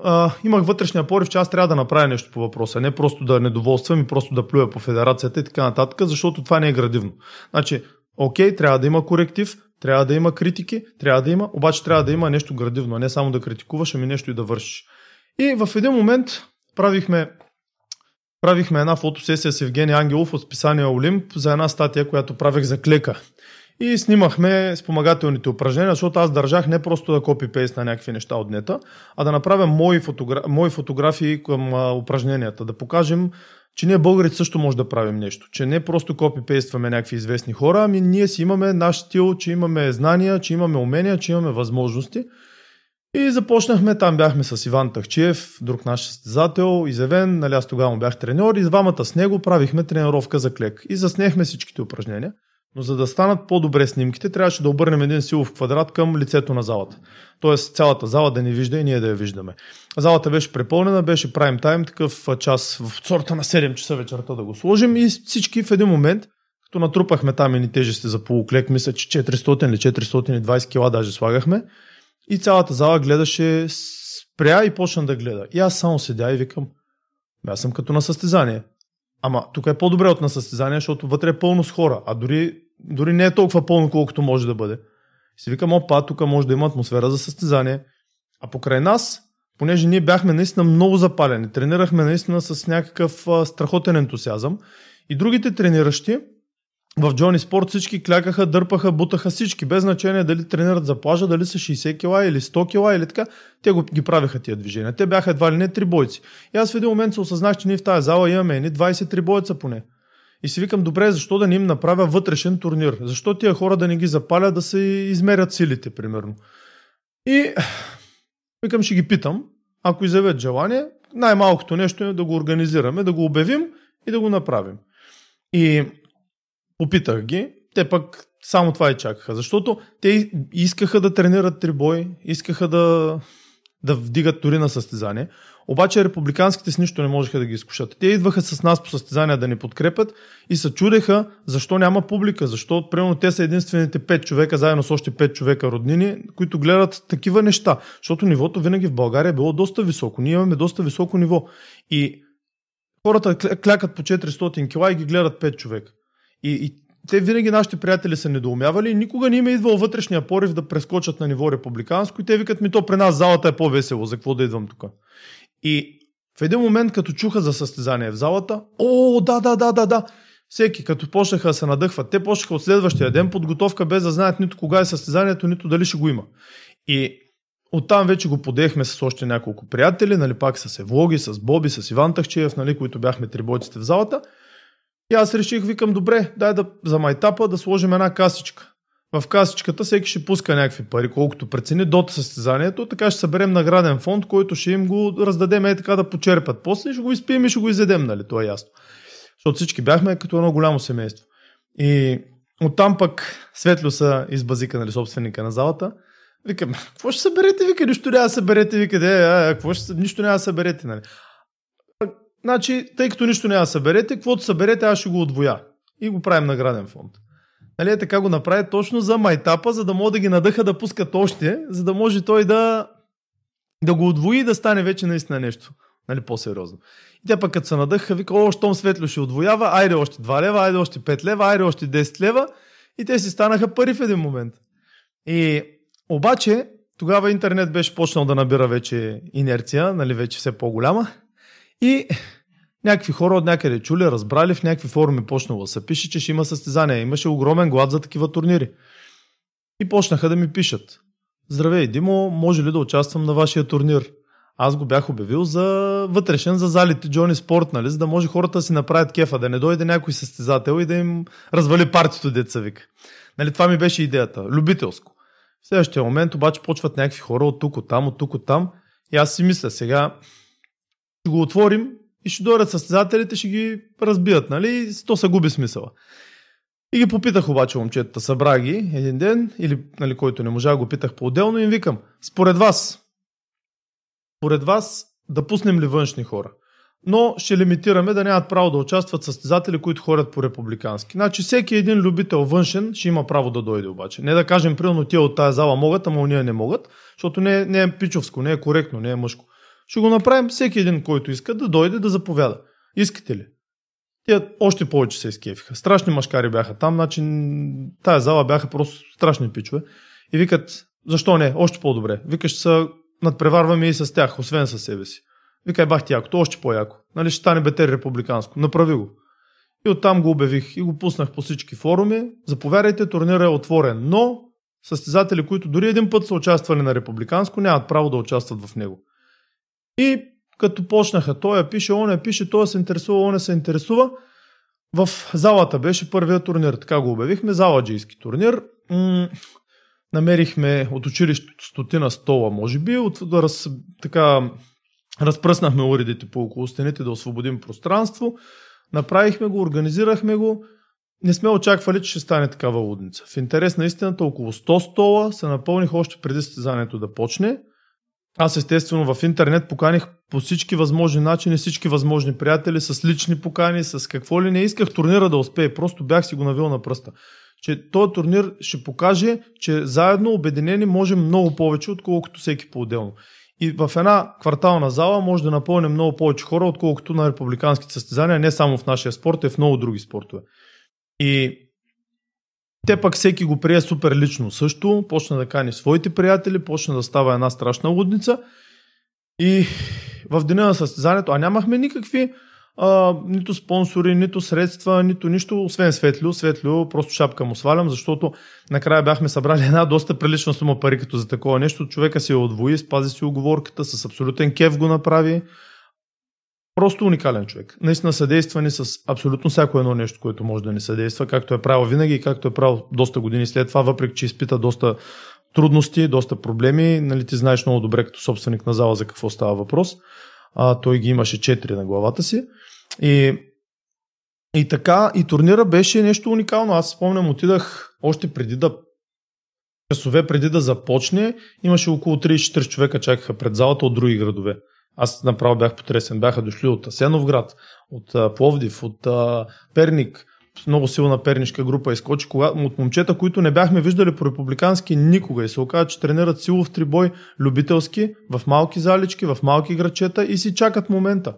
B: а, имах вътрешния порив, че аз трябва да направя нещо по въпроса. Не просто да недоволствам и просто да плюя по федерацията и така нататък, защото това не е градивно. Значи, окей, трябва да има коректив, трябва да има критики, трябва да има, обаче трябва да има нещо градивно, не само да критикуваш, ами нещо и да вършиш. И в един момент правихме, правихме една фотосесия с Евгений Ангелов от списание Олимп за една статия, която правих за клека. И снимахме спомагателните упражнения, защото аз държах не просто да копи-пейст на някакви неща от нета, а да направя мои, фотогра... мои фотографии към а, упражненията, да покажем че ние българите също може да правим нещо. Че не просто копипействаме някакви известни хора, ами ние си имаме наш стил, че имаме знания, че имаме умения, че имаме възможности. И започнахме, там бяхме с Иван Тахчиев, друг наш състезател, изявен, нали аз тогава му бях треньор и с двамата с него правихме тренировка за клек. И заснехме всичките упражнения. Но за да станат по-добре снимките, трябваше да обърнем един силов квадрат към лицето на залата. Тоест цялата зала да ни вижда и ние да я виждаме. Залата беше препълнена, беше прайм тайм, такъв час в сорта на 7 часа вечерта да го сложим и всички в един момент, като натрупахме там ни тежести за полуклек, мисля, че 400 или 420 кила даже слагахме, и цялата зала гледаше, спря и почна да гледа. И аз само седя и викам, аз съм като на състезание. Ама тук е по-добре от на състезание, защото вътре е пълно с хора, а дори, дори не е толкова пълно, колкото може да бъде. И си викам, опа, тук може да има атмосфера за състезание. А покрай нас, понеже ние бяхме наистина много запалени, тренирахме наистина с някакъв а, страхотен ентусиазъм и другите трениращи в Джони Спорт всички клякаха, дърпаха, бутаха всички, без значение дали тренират за плажа, дали са 60 кила или 100 кила или така, те го, ги правиха тия движения. Те бяха едва ли не три бойци. И аз в един момент се осъзнах, че ние в тази зала имаме едни 23 бойца поне. И си викам, добре, защо да не им направя вътрешен турнир? Защо тия хора да не ги запалят да се измерят силите, примерно? И викам, ще ги питам, ако изявят желание, най-малкото нещо е да го организираме, да го обявим и да го направим. И Попитах ги, те пък само това и чакаха, защото те искаха да тренират трибой, искаха да, да вдигат дори на състезание, обаче републиканските с нищо не можеха да ги изкушат. Те идваха с нас по състезания да ни подкрепят и се чудеха защо няма публика, защо примерно те са единствените 5 човека, заедно с още 5 човека роднини, които гледат такива неща. Защото нивото винаги в България е било доста високо. Ние имаме доста високо ниво. И хората клякат по 400 кила и ги гледат 5 човека. И, и те винаги нашите приятели са недоумявали и никога не им е идвал вътрешния порив да прескочат на ниво републиканско и те викат ми то при нас залата е по-весело, за какво да идвам тук. И в един момент, като чуха за състезание в залата, о, да, да, да, да, да, всеки, като почнаха да се надъхват, те почнаха от следващия ден подготовка без да знаят нито кога е състезанието, нито дали ще го има. И оттам вече го подехме с още няколко приятели, нали, пак с Евлоги, с Боби, с Иван Тахчеев, нали, които бяхме трибойците в залата – и аз реших, викам, добре, дай да за майтапа да сложим една касичка. В касичката всеки ще пуска някакви пари, колкото прецени до състезанието, така ще съберем награден фонд, който ще им го раздадем и така да почерпят. После ще го изпием и ще го изедем, нали, това е ясно. Защото всички бяхме като едно голямо семейство. И оттам пък Светло са избазика, нали, собственика на залата. Викам, какво ще съберете, вика, нищо няма да съберете, вика, де, а, а, какво ще, нищо няма да съберете, нали. Значи, тъй като нищо няма да съберете, каквото съберете, аз ще го отвоя. И го правим награден фонд. Нали, е, така го направи точно за майтапа, за да може да ги надъха да пускат още, за да може той да, да го отвои и да стане вече наистина нещо. Нали, по-сериозно. И тя пък като се надъха, вика, о, щом светло ще отвоява, айде още 2 лева, айде още 5 лева, айде още 10 лева. И те си станаха пари в един момент. И обаче, тогава интернет беше почнал да набира вече инерция, нали, вече все по-голяма. И някакви хора от някъде чули, разбрали, в някакви форуми почнало да се пише, че ще има състезания. Имаше огромен глад за такива турнири. И почнаха да ми пишат. Здравей, Димо, може ли да участвам на вашия турнир? Аз го бях обявил за вътрешен, за залите Джони Спорт, нали, за да може хората да си направят кефа, да не дойде някой състезател и да им развали партито, деца вика. Нали, това ми беше идеята. Любителско. В следващия момент обаче почват някакви хора от тук, от там, от тук, от там. И аз си мисля, сега ще го отворим и ще дойдат състезателите, ще ги разбият, нали? То се губи смисъла. И ги попитах обаче момчетата, събра ги един ден, или нали, който не можа, го питах по-отделно и им викам, според вас, според вас да пуснем ли външни хора? Но ще лимитираме да нямат право да участват състезатели, които ходят по републикански. Значи всеки един любител външен ще има право да дойде обаче. Не да кажем, примерно, тия от тази зала могат, ама уния не могат, защото не, не е пичовско, не е коректно, не е мъжко. Ще го направим всеки един, който иска да дойде да заповяда. Искате ли? Тя още повече се изкефиха. Страшни машкари бяха там, значи тая зала бяха просто страшни пичове. И викат, защо не, още по-добре. Вика, ще се надпреварваме и с тях, освен със себе си. Викай, бах ти якото, още по-яко. Нали ще стане бетер републиканско. Направи го. И оттам го обявих и го пуснах по всички форуми. Заповядайте, турнира е отворен, но състезатели, които дори един път са участвали на републиканско, нямат право да участват в него. И като почнаха, той я пише, он я пише, той се интересува, он се интересува. В залата беше първия турнир, така го обявихме, заладжийски турнир. М- намерихме от училището стотина стола, може би, от, да раз, така, разпръснахме уредите по около стените да освободим пространство. Направихме го, организирахме го. Не сме очаквали, че ще стане такава лудница. В интерес на истината около 100 стола се напълних още преди състезанието да почне. Аз естествено в интернет поканих по всички възможни начини, всички възможни приятели, с лични покани, с какво ли не исках турнира да успее. Просто бях си го навил на пръста. Че този турнир ще покаже, че заедно, обединени, можем много повече, отколкото всеки по-отделно. И в една квартална зала може да напълне много повече хора, отколкото на републиканските състезания, не само в нашия спорт, а и в много други спортове. И те пък всеки го прие супер лично също, почна да кани своите приятели, почна да става една страшна лудница и в деня на състезанието, а нямахме никакви а, нито спонсори, нито средства, нито нищо, освен Светлио. Светлио просто шапка му свалям, защото накрая бяхме събрали една доста прилична сума пари като за такова нещо. Човека си я отвои, спази си оговорката, с абсолютен кев го направи. Просто уникален човек. Наистина съдейства ни с абсолютно всяко едно нещо, което може да ни съдейства, както е правил винаги и както е правил доста години след това, въпреки че изпита доста трудности, доста проблеми. Нали, ти знаеш много добре като собственик на зала за какво става въпрос. А, той ги имаше четири на главата си. И, и така, и турнира беше нещо уникално. Аз спомням, отидах още преди да часове преди да започне, имаше около 34 човека чакаха пред залата от други градове. Аз направо бях потресен. Бяха дошли от Асеновград, от Пловдив, от Перник, много силна пернишка група изкочи кога, от момчета, които не бяхме виждали по републикански никога и се оказа, че тренират силов трибой любителски в малки залички, в малки грачета и си чакат момента.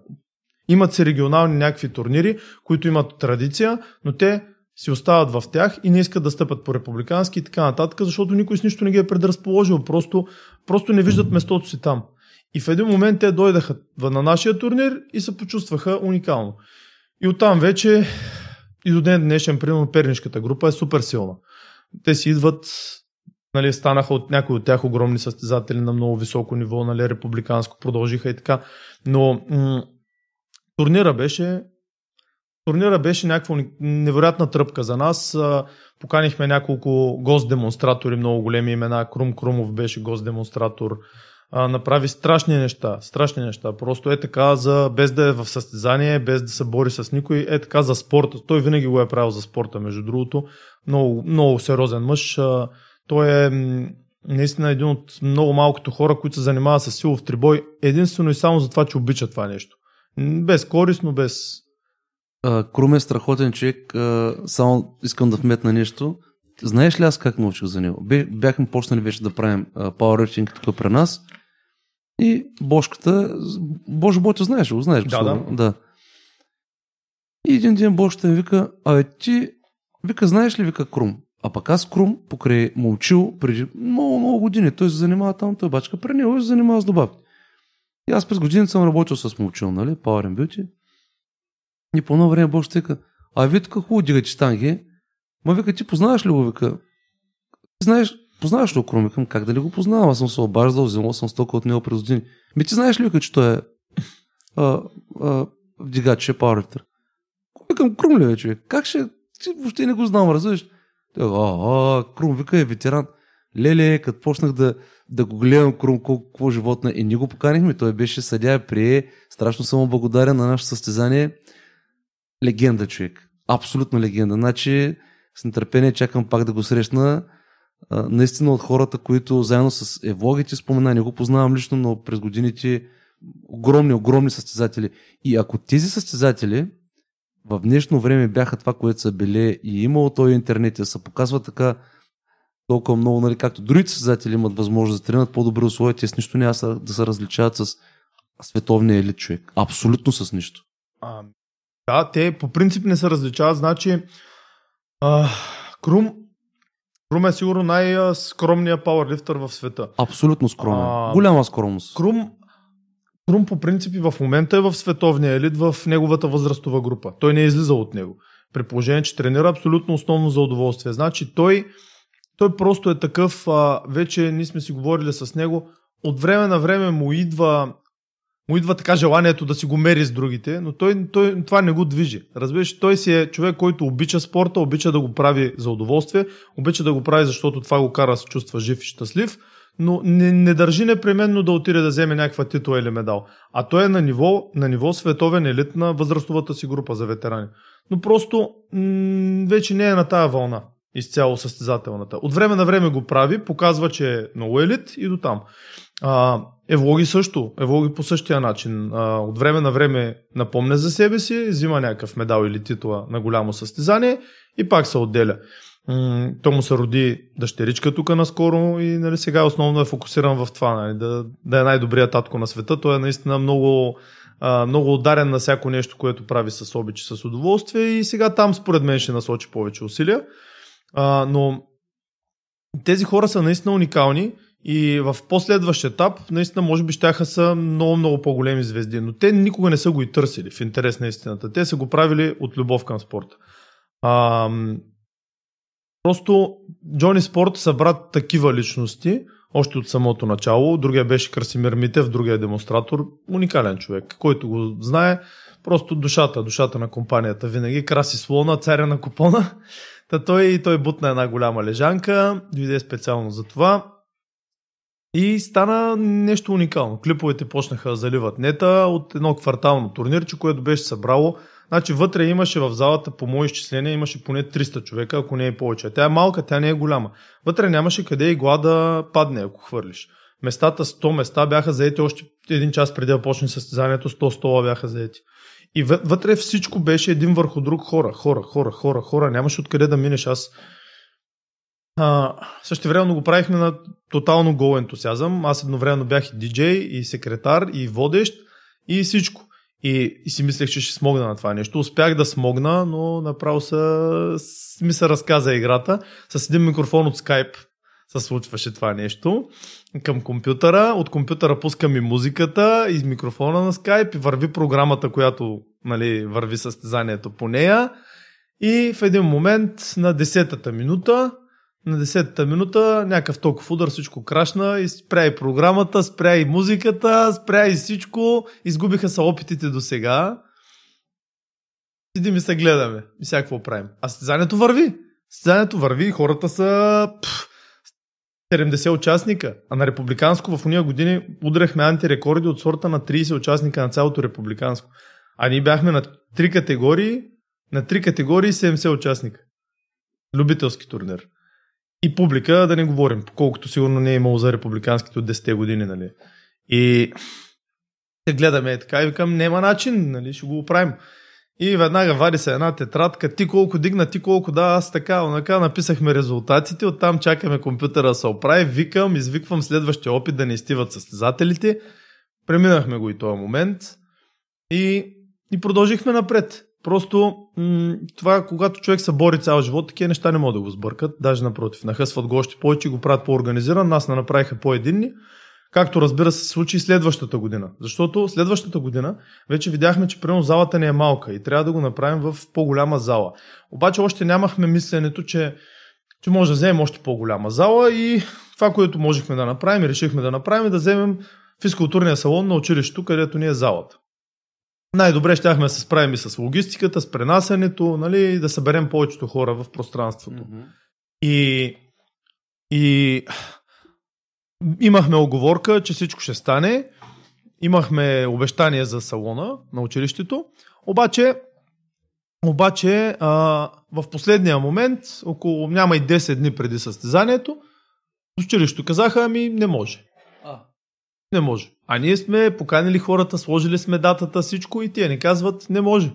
B: Имат си регионални някакви турнири, които имат традиция, но те си остават в тях и не искат да стъпат по републикански и така нататък, защото никой с нищо не ги е предразположил. Просто, просто не виждат местото си там. И в един момент те дойдаха на нашия турнир и се почувстваха уникално. И оттам вече и до ден днешен, примерно, пернишката група е супер силна. Те си идват, нали, станаха от някои от тях огромни състезатели на много високо ниво, нали, републиканско продължиха и така. Но м- турнира беше Турнира беше някаква невероятна тръпка за нас. Поканихме няколко гост-демонстратори, много големи имена. Крум Крумов беше гост-демонстратор. А, направи страшни неща. Страшни неща. Просто е така, за, без да е в състезание, без да се бори с никой, е така за спорта. Той винаги го е правил за спорта, между другото. Много, много сериозен мъж. А, той е наистина един от много малкото хора, които се занимават с силов трибой, единствено и само за това, че обича това нещо. Без корисно, без...
A: Крум е страхотен човек. Само искам да вметна нещо. Знаеш ли аз как научих за него? Бяхме почнали вече да правим powerlifting тук при нас. И Бошката, Боже Ботя знаеш го, знаеш.
B: Да, да.
A: да. И един ден Бошката ми вика, а ти, вика, знаеш ли, вика Крум? А пък аз Крум, покрай Молчил, преди много, много години, той се занимава там, той бачка при него се занимава с добавки. И аз през години съм работил с Молчил, нали, Power and Beauty. И по едно време ще вика, а вие тук хубаво дигате штанги, ма вика, ти познаваш ли го, вика? Ти знаеш, познаваш ли го Крум? Викам, как да ли го познавам? Аз съм се обаждал, вземал съм стока от него през години. Ми ти знаеш ли, че той е а, вдигач, е пауърлифтър? Викам, Крум ли, човек? Как ще... Ти въобще не го знам, разбираш? А, а, Крум, вика е ветеран. Леле, като почнах да, да го гледам Крум, колко, какво животно и ние го поканихме. Той беше съдя, прие. Страшно съм благодарен на нашето състезание. Легенда, човек. Абсолютно легенда. Значи, с нетърпение чакам пак да го срещна. А, наистина от хората, които заедно с евлогите спомена, не го познавам лично, но през годините огромни, огромни състезатели. И ако тези състезатели в днешно време бяха това, което са били и имало този интернет, да се показва така толкова много, нали, както другите създатели имат възможност да тренират по-добри условия, те с нищо няма да се различават с световния елит човек. Абсолютно с нищо.
B: А, да, те по принцип не се различават. Значи, а, Крум, Крум е сигурно най-скромният пауърлифтър в света.
A: Абсолютно скромен. А, Голяма скромност.
B: Крум Крум по принципи в момента е в световния елит в неговата възрастова група. Той не е излизал от него. При положение, че тренира абсолютно основно за удоволствие. Значи той, той просто е такъв, а, вече ние сме си говорили с него, от време на време му идва му идва така желанието да си го мери с другите, но той, той това не го движи. Разбираш, той си е човек, който обича спорта, обича да го прави за удоволствие, обича да го прави, защото това го кара да се чувства жив и щастлив но не, не държи непременно да отиде да вземе някаква титла или медал. А той е на ниво, на ниво световен елит на възрастовата си група за ветерани. Но просто м- вече не е на тая вълна изцяло състезателната. От време на време го прави, показва, че е много елит и до там. Евлоги също, Евлоги по същия начин. От време на време напомня за себе си, взима някакъв медал или титла на голямо състезание и пак се отделя. То му се роди дъщеричка тук наскоро и нали, сега основно е фокусиран в това, нали, да, да е най-добрият татко на света. Той е наистина много, много ударен на всяко нещо, което прави с обич и с удоволствие и сега там според мен ще насочи повече усилия. Но тези хора са наистина уникални и в последващ етап наистина може би щяха са много, много по-големи звезди, но те никога не са го и търсили в интерес на истината. Те са го правили от любов към спорта. А, Просто Джони Спорт събра такива личности, още от самото начало. Другия беше Красимир Митев, другия е демонстратор. Уникален човек, който го знае. Просто душата, душата на компанията винаги. Краси слона, царя на купона. Та той, той бутна една голяма лежанка, дойде специално за това. И стана нещо уникално. Клиповете почнаха да заливат нета от едно квартално турнирче, което беше събрало Значи вътре имаше в залата, по мои изчисления, имаше поне 300 човека, ако не е повече. Тя е малка, тя не е голяма. Вътре нямаше къде игла да падне, ако хвърлиш. Местата, 100 места бяха заети още един час преди да почне състезанието, 100 стола бяха заети. И вътре всичко беше един върху друг хора, хора, хора, хора, хора. Нямаше откъде да минеш. Аз а, също време го правихме на тотално гол ентусиазъм. Аз едновременно бях и диджей, и секретар, и водещ, и всичко. И, и си мислех, че ще смогна на това нещо. Успях да смогна, но направо са, ми се разказа играта. С един микрофон от Skype се случваше това нещо към компютъра. От компютъра пускам и музиката, и микрофона на Skype, и върви програмата, която нали, върви състезанието по нея. И в един момент на 10-та минута на 10-та минута някакъв толкова удар, всичко крашна и спря и програмата, спря и музиката, спря и всичко. Изгубиха се опитите до сега. Сидим и се гледаме. И сега какво правим? А състезанието върви. Състезанието върви и хората са... Пфф, 70 участника, а на републиканско в уния години удряхме антирекорди от сорта на 30 участника на цялото републиканско. А ние бяхме на три категории, на три категории 70 участника. Любителски турнир. И публика, да не говорим, колкото сигурно не е имало за републиканските от 10 години, нали. И те гледаме така и викам, няма начин, нали, ще го оправим. И веднага вади се една тетрадка, ти колко дигна, ти колко да, аз така, онака написахме резултатите, оттам чакаме компютъра да се оправи, викам, извиквам следващия опит да не изтиват състезателите. Преминахме го и този момент и, и продължихме напред. Просто м- това, когато човек се бори цял живот, такива неща не могат да го сбъркат. Даже напротив, нахъсват го още повече и го правят по-организиран. Нас не направиха по-единни. Както разбира се, случи следващата година. Защото следващата година вече видяхме, че примерно залата не е малка и трябва да го направим в по-голяма зала. Обаче още нямахме мисленето, че, че може да вземем още по-голяма зала и това, което можехме да направим и решихме да направим, е да вземем физкултурния салон на училището, където ни е залата. Най-добре щяхме да се справим и с логистиката, с пренасенето, нали, да съберем повечето хора в пространството. Mm-hmm. И, и Имахме оговорка, че всичко ще стане. Имахме обещание за салона на училището. Обаче, обаче а, в последния момент, около няма и 10 дни преди състезанието, училището казаха, ами не може. Не може. А ние сме поканили хората, сложили сме датата, всичко и те ни казват, не може.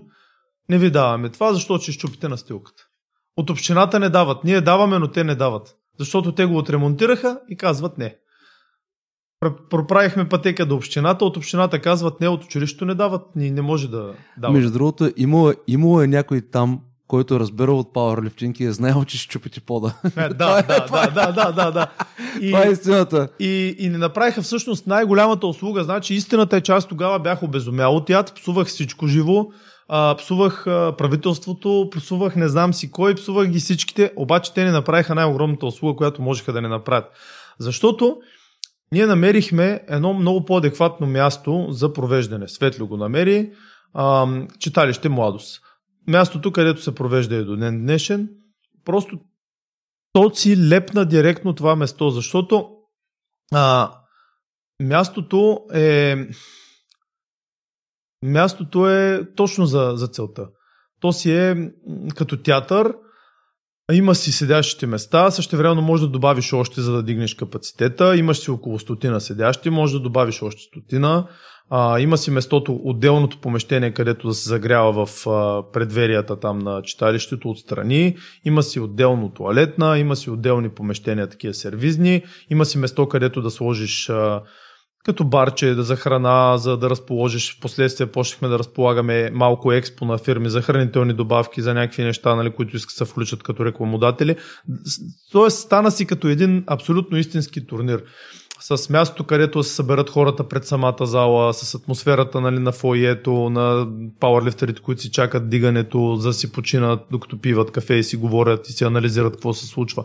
B: Не ви даваме това, защото ще щупите настилката. От общината не дават. Ние даваме, но те не дават. Защото те го отремонтираха и казват не проправихме пътека до общината, от общината казват не, от училището не дават, ни не може да дават.
A: Между другото, имало, имало е някой там, който е разбирал от пауърлифтинг и е знаел, че ще чупите пода.
B: Е, да, да, да, да, да, да, да.
A: И, това е истината.
B: И, и не направиха всъщност най-голямата услуга. Значи истината е, че аз тогава бях обезумял от яд, псувах всичко живо, а, псувах а, правителството, псувах не знам си кой, псувах ги всичките, обаче те не направиха най-огромната услуга, която можеха да не направят. Защото ние намерихме едно много по-адекватно място за провеждане. Светло го намери, а, читалище Младост. Мястото, където се провежда и до ден днешен, просто то си лепна директно това место, защото а, мястото е мястото е точно за, за целта. То си е като театър, има си седящите места, също време може да добавиш още, за да дигнеш капацитета. Имаш си около стотина седящи, може да добавиш още стотина. А, има си местото, отделното помещение, където да се загрява в а, предверията там на читалището отстрани. Има си отделно туалетна, има си отделни помещения, такива сервизни. Има си место, където да сложиш а, като барче за храна, за да разположиш. В последствие почнахме да разполагаме малко експо на фирми за хранителни добавки, за някакви неща, нали, които искат да се включат като рекламодатели. Тоест стана си като един абсолютно истински турнир с място, където се съберат хората пред самата зала, с атмосферата нали, на фойето, на пауърлифтерите, които си чакат дигането, за да си починат, докато пиват кафе и си говорят и си анализират какво се случва.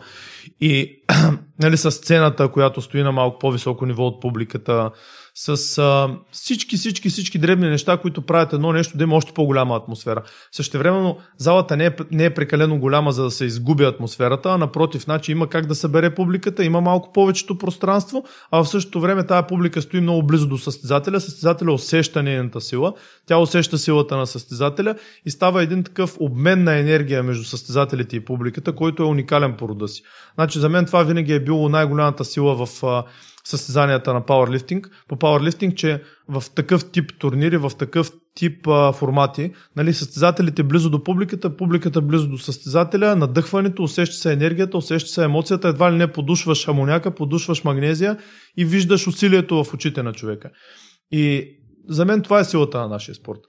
B: И нали, с сцената, която стои на малко по-високо ниво от публиката, с а, всички, всички, всички дребни неща, които правят едно нещо да има още по-голяма атмосфера. Същевременно залата не е, не е прекалено голяма, за да се изгуби атмосферата, а напротив, значи има как да събере публиката, има малко повечето пространство, а в същото време тази публика стои много близо до състезателя, състезателя усеща нейната сила, тя усеща силата на състезателя и става един такъв обмен на енергия между състезателите и публиката, който е уникален по рода си. Значи за мен това винаги е било най-голямата сила в състезанията на пауърлифтинг, по пауърлифтинг, че в такъв тип турнири, в такъв тип а, формати, нали, състезателите близо до публиката, публиката близо до състезателя, надъхването, усеща се енергията, усеща се емоцията, едва ли не подушваш амоняка, подушваш магнезия и виждаш усилието в очите на човека. И за мен това е силата на нашия спорт.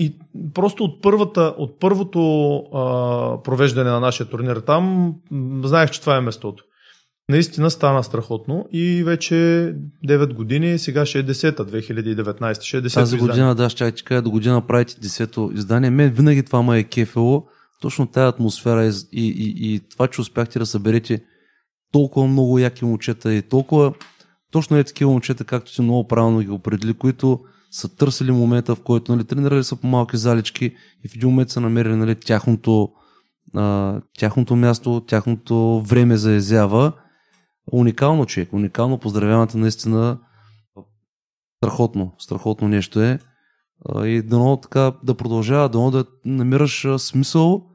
B: И просто от, първата, от първото а, провеждане на нашия турнир там, знаех, че това е местото наистина стана страхотно и вече 9 години, сега ще е 10-та, 2019, ще е 10
A: Тази година, да, ще ти кажа, до година правите 10-то издание. Мен винаги това ме е кефело, точно тази атмосфера и, и, и, и това, че успяхте да съберете толкова много яки момчета и толкова точно е такива момчета, както ти много правилно ги определи, които са търсили момента, в който нали, тренирали са по малки залички и в един момент са намерили нали, тяхното, а, тяхното място, тяхното време за изява Уникално човек, уникално поздравяването наистина страхотно, страхотно нещо е. И дано така да продължава, дано да намираш смисъл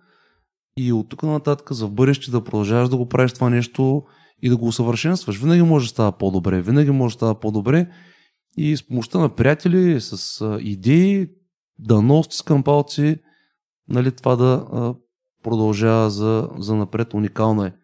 A: и от тук нататък за в бъдеще да продължаваш да го правиш това нещо и да го усъвършенстваш. Винаги може да става по-добре, винаги може да става по-добре и с помощта на приятели, с идеи, да стискам палци, нали, това да продължава за, за напред. Уникално е.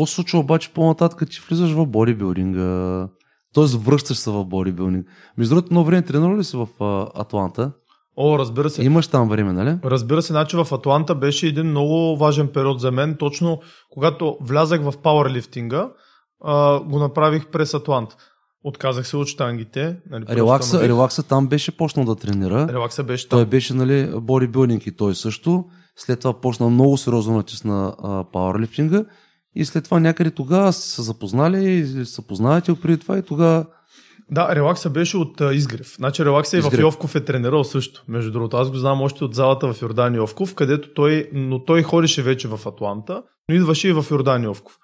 A: Какво се случва обаче по-нататък, ти влизаш в бодибилдинга, т.е. връщаш се в бодибилдинг. Между другото, едно време тренирал ли си в а, Атланта?
B: О, разбира се.
A: Имаш там време, нали?
B: Разбира се, значи в Атланта беше един много важен период за мен. Точно когато влязах в пауърлифтинга, а, го направих през Атлант. Отказах се от штангите. Нали,
A: Релакса, релакса там беше почнал да тренира.
B: Релакса беше там.
A: Той беше, нали, бодибилдинг и той също. След това почна много сериозно натисна пауърлифтинга. И след това някъде тогава са се запознали, са познавате преди това и тогава
B: Да, релакса беше от а, изгрев. Значи релакса и в. Йовков е тренирал също. Между другото, аз го знам още от залата в Йордан Йовков, където той, но той ходеше вече в Атланта, но идваше и в Йордан Йовков.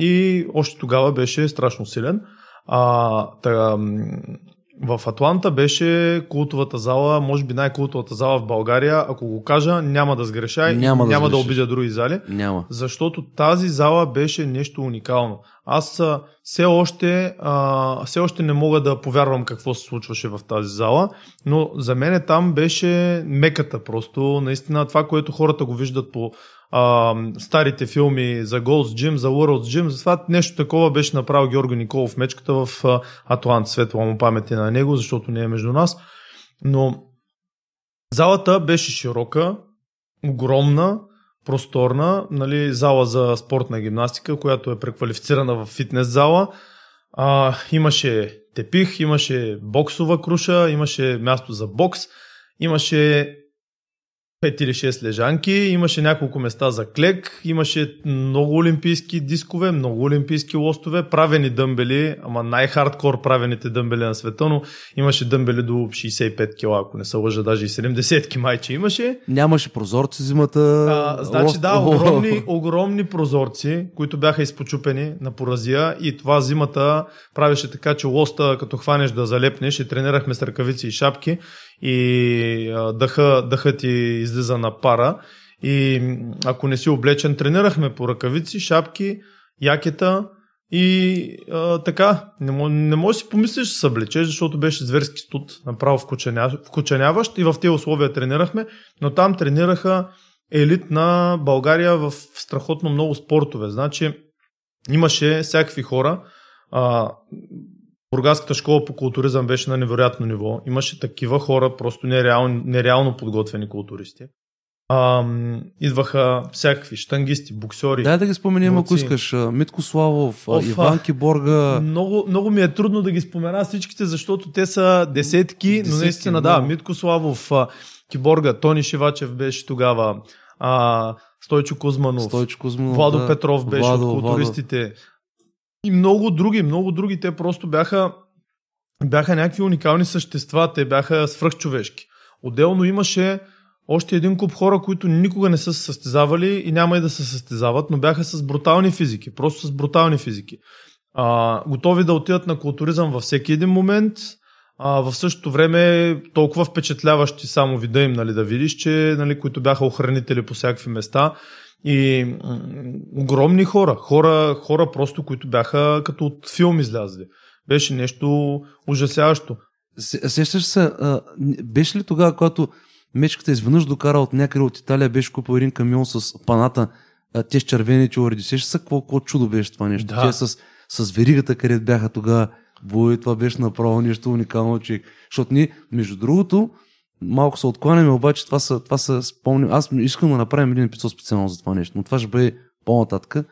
B: И още тогава беше страшно силен. А, м, в Атланта беше култовата зала, може би най-култовата зала в България. Ако го кажа, няма да сгреша и
A: Няма да
B: няма да обидя други зали
A: няма.
B: защото тази зала беше нещо уникално. Аз все още, а, все още не мога да повярвам какво се случваше в тази зала, но за мен там беше меката просто. Наистина това, което хората го виждат по а, старите филми за Gold's Gym, за World's Gym, затова нещо такова беше направил Георги Николов мечката в Атлант. Светла му памет на него, защото не е между нас. Но залата беше широка, огромна, просторна, нали, зала за спортна гимнастика, която е преквалифицирана в фитнес зала. А, имаше тепих, имаше боксова круша, имаше място за бокс, имаше 5 или 6 лежанки, имаше няколко места за клек, имаше много олимпийски дискове, много олимпийски лостове, правени дъмбели, ама най-хардкор правените дъмбели на света, но имаше дъмбели до 65 кила, ако не се лъжа, даже и 70 ки майче имаше.
A: Нямаше прозорци зимата.
B: А, значи да, огромни, огромни прозорци, които бяха изпочупени на поразия и това зимата правеше така, че лоста като хванеш да залепнеш и тренирахме с ръкавици и шапки и а, дъха, ти излиза на пара и ако не си облечен, тренирахме по ръкавици, шапки, якета и а, така, не, мо- не можеш си помислиш да се облечеш, защото беше зверски студ, направо вкученя, и в тези условия тренирахме, но там тренираха елит на България в страхотно много спортове. Значи имаше всякакви хора. А, Бургаската школа по културизъм беше на невероятно ниво. Имаше такива хора, просто нереално, нереално подготвени културисти. А, идваха всякакви штангисти, боксери.
A: Дай да ги споменем, ако искаш. Митко Славов,
B: Оф.
A: Иван Киборга.
B: Много, много ми е трудно да ги спомена всичките, защото те са десетки, но
A: Десетки,
B: наистина да.
A: много.
B: Митко Славов, Киборга, Тони Шивачев беше тогава, а, Стойчо Кузманов,
A: Стойчо Кузманов.
B: Владо
A: да.
B: Петров беше
A: Владо,
B: от културистите. И много други, много други. Те просто бяха, бяха някакви уникални същества. Те бяха свръхчовешки. Отделно имаше още един куп хора, които никога не са се състезавали и няма и да се състезават, но бяха с брутални физики. Просто с брутални физики. А, готови да отидат на културизъм във всеки един момент. А, в същото време толкова впечатляващи само вида им, нали, да видиш, че нали, които бяха охранители по всякакви места. И м- огромни хора, хора, хора просто, които бяха като от филм излязли. Беше нещо ужасяващо.
A: Се- Сещаш се, а, беше ли тогава, когато мечката изведнъж докара от някъде от Италия, беше купил един камион с паната, а, те с червените уреди. Сещаш се, какво, какво чудо беше това нещо?
B: Да.
A: Те с, с веригата, където бяха тогава. Бой, това беше направо нещо уникално, човек. Защото ние, между другото, малко се откланяме, обаче това са, това са спомни. Аз искам да направим един епизод специално за това нещо, но това ще бъде по-нататък.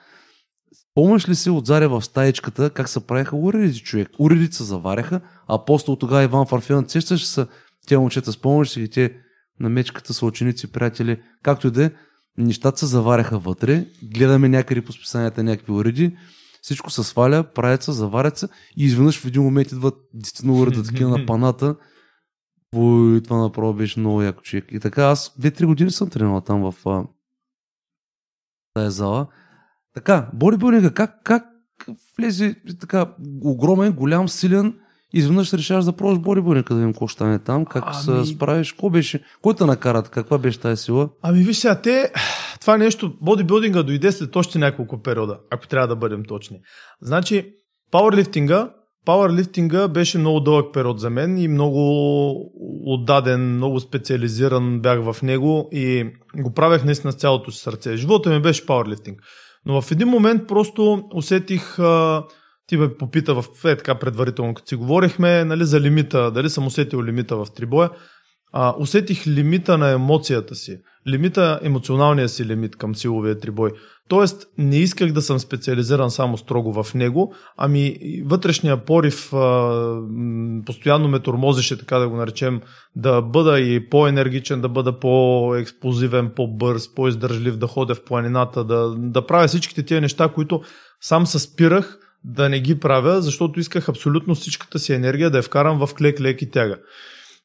A: Помниш ли си от Заря в стаечката как се правиха уредици, човек? Уредици се заваряха, а после от тогава Иван Фарфилан, сещаш са те момчета, спомняш си ги те на мечката са ученици, приятели, както и да е, нещата се заваряха вътре, гледаме някъде по списанията някакви уреди, всичко се сваля, правят се, заварят се и изведнъж в един момент идват десетина уреда такива на паната. Ой, това направо беше много яко човек. И така, аз 2-3 години съм тренирал там в а, тази зала. Така, бодибилдинга, как, как, влезе така огромен, голям, силен, изведнъж решаваш да пробваш бодибилдинг, да видим какво ще стане там, как ами... се справиш, какво беше, кой те накара, каква беше тази сила?
B: Ами виж сега, те, това нещо, бодибилдинга дойде след още няколко периода, ако трябва да бъдем точни. Значи, пауърлифтинга, пауърлифтинга беше много дълъг период за мен и много отдаден, много специализиран бях в него и го правех наистина с цялото си сърце. Живота ми беше пауърлифтинг. Но в един момент просто усетих ти ме попита в е, така предварително, като си говорихме нали, за лимита, дали съм усетил лимита в трибоя. А, усетих лимита на емоцията си, лимита, емоционалния си лимит към силовия трибой. Тоест, не исках да съм специализиран само строго в него, ами вътрешния порив а, постоянно ме тормозеше, така да го наречем, да бъда и по-енергичен, да бъда по-експлозивен, по-бърз, по-издържлив, да ходя в планината, да, да правя всичките тия неща, които сам се спирах да не ги правя, защото исках абсолютно всичката си енергия да я вкарам в клек, лек и тяга.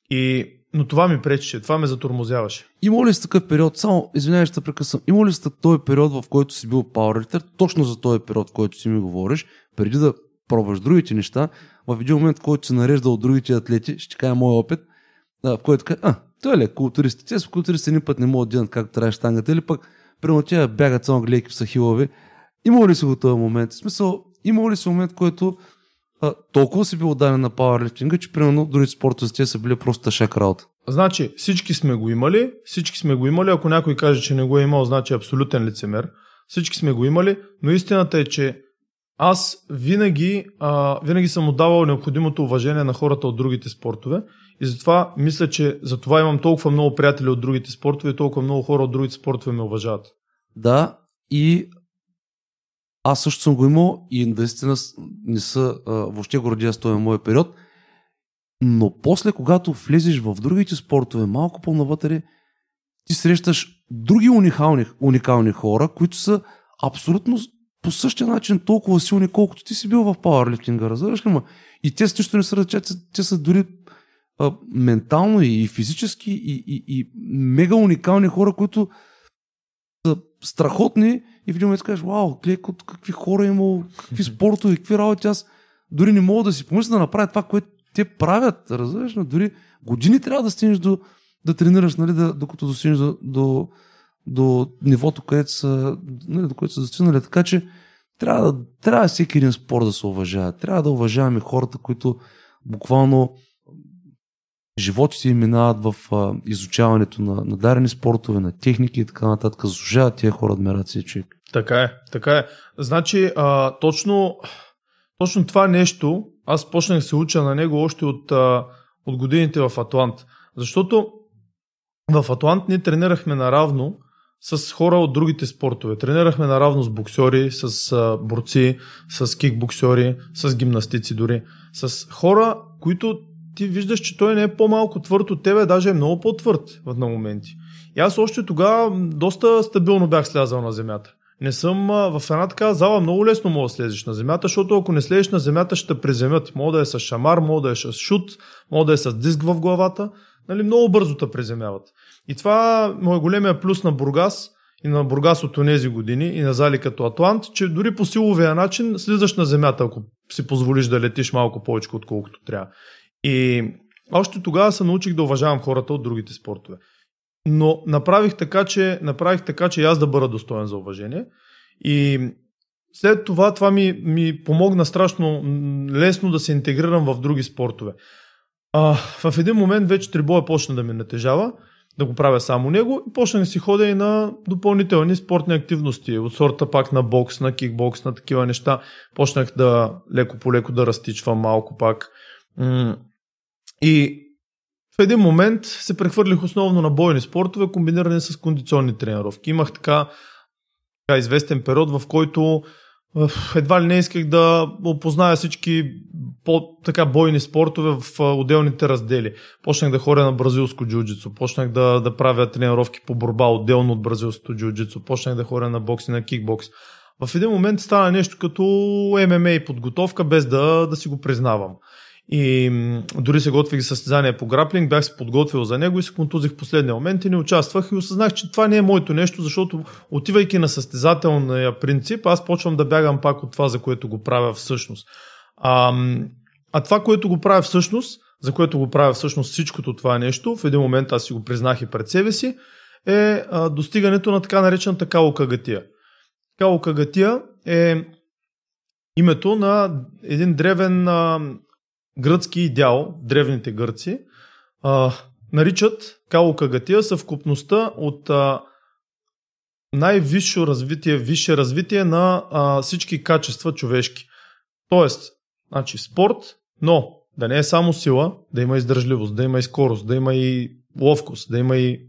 B: И но това ми пречеше, това ме затормозяваше.
A: Има ли сте такъв период, само извинявай, ще прекъсвам, има ли сте този период, в който си бил пауърлифтер, точно за този период, в който си ми говориш, преди да пробваш другите неща, в един момент, който се нарежда от другите атлети, ще кажа моят опит, в който кажа, а, той е лек, културисти. Те са културисти един път не могат да дигнат как трябва штангата, или пък, примерно тя бягат само гледайки в сахилови. Има ли си го този момент? В смисъл, има ли си момент, който а, толкова си бил даден на пауърлифтинга, че примерно другите спортове са били просто шак работа?
B: Значи, всички сме го имали, всички сме го имали. Ако някой каже, че не го е имал, значи е абсолютен лицемер. Всички сме го имали, но истината е, че аз винаги, а, винаги съм отдавал необходимото уважение на хората от другите спортове и затова мисля, че затова имам толкова много приятели от другите спортове и толкова много хора от другите спортове ме уважават.
A: Да, и аз също съм го имал и наистина не са а, въобще гордия с този мой период. Но после, когато влезеш в другите спортове, малко по-навътре, ти срещаш други уникални, уникални хора, които са абсолютно по същия начин толкова силни, колкото ти си бил в пауърлифтинга, разбираш ли? И те също не са различат, те са дори а, ментално и физически и, и, и мега уникални хора, които са страхотни и в един момент кажеш, вау, гледай какви хора е какви спортове, какви работи. Аз дори не мога да си помисля да направя това, което те правят. Разбираш, но дори години трябва да стигнеш до да тренираш, нали, да, докато достигнеш до, до, до нивото, където са, нали, до което са достигнали. Така че трябва, трябва всеки един спорт да се уважава. Трябва да уважаваме хората, които буквално животите им минават в а, изучаването на, на дарени спортове, на техники и така нататък. Заслужават тия хора адмирация, човек.
B: Така е, така е. Значи, а, точно, точно това нещо, аз почнах да се уча на него още от, а, от годините в Атлант. Защото в Атлант ние тренирахме наравно с хора от другите спортове. Тренирахме наравно с боксери, с а, борци, с кикбоксери, с гимнастици дори. С хора, които ти виждаш, че той не е по-малко твърд от тебе, даже е много по-твърд на моменти. И аз още тогава доста стабилно бях слязал на земята. Не съм в една така зала много лесно мога да слезеш на земята, защото ако не слезеш на земята ще те приземят. Мога да е с шамар, мога да е с шут, мога да е с диск в главата. Нали, много бързо те приземяват. И това е големия плюс на Бургас и на Бургас от тези години и на зали като Атлант, че дори по силовия начин слизаш на земята, ако си позволиш да летиш малко повече, отколкото трябва. И още тогава се научих да уважавам хората от другите спортове. Но направих така, че, направих така, че аз да бъда достоен за уважение. И след това това ми, ми помогна страшно лесно да се интегрирам в други спортове. А, в един момент вече трибоя почна да ми натежава, да го правя само него и почнах да си ходя и на допълнителни спортни активности, от сорта пак на бокс, на кикбокс, на такива неща. Почнах да леко по леко да разтичвам малко пак. И в един момент се прехвърлих основно на бойни спортове, комбинирани с кондиционни тренировки. Имах така, така известен период, в който едва ли не исках да опозная всички по така бойни спортове в отделните раздели. Почнах да ходя на бразилско джуджицу, почнах да, да правя тренировки по борба отделно от бразилското джуджицу, почнах да ходя на бокс и на кикбокс. В един момент стана нещо като ММА подготовка, без да, да си го признавам. И дори се готвих за състезание по граплинг, бях се подготвил за него и се контузих в последния момент и не участвах и осъзнах, че това не е моето нещо, защото отивайки на състезателния принцип, аз почвам да бягам пак от това, за което го правя всъщност. А, а това, което го правя всъщност, за което го правя всъщност всичкото това нещо, в един момент аз си го признах и пред себе си, е достигането на така наречената калокагатия. Калокагатия е името на един древен гръцки идеал, древните гърци, а, наричат калокагатия съвкупността от а, най-висше развитие, висше развитие на а, всички качества човешки. Тоест, значи спорт, но да не е само сила, да има издържливост, да има и скорост, да има и ловкост, да има и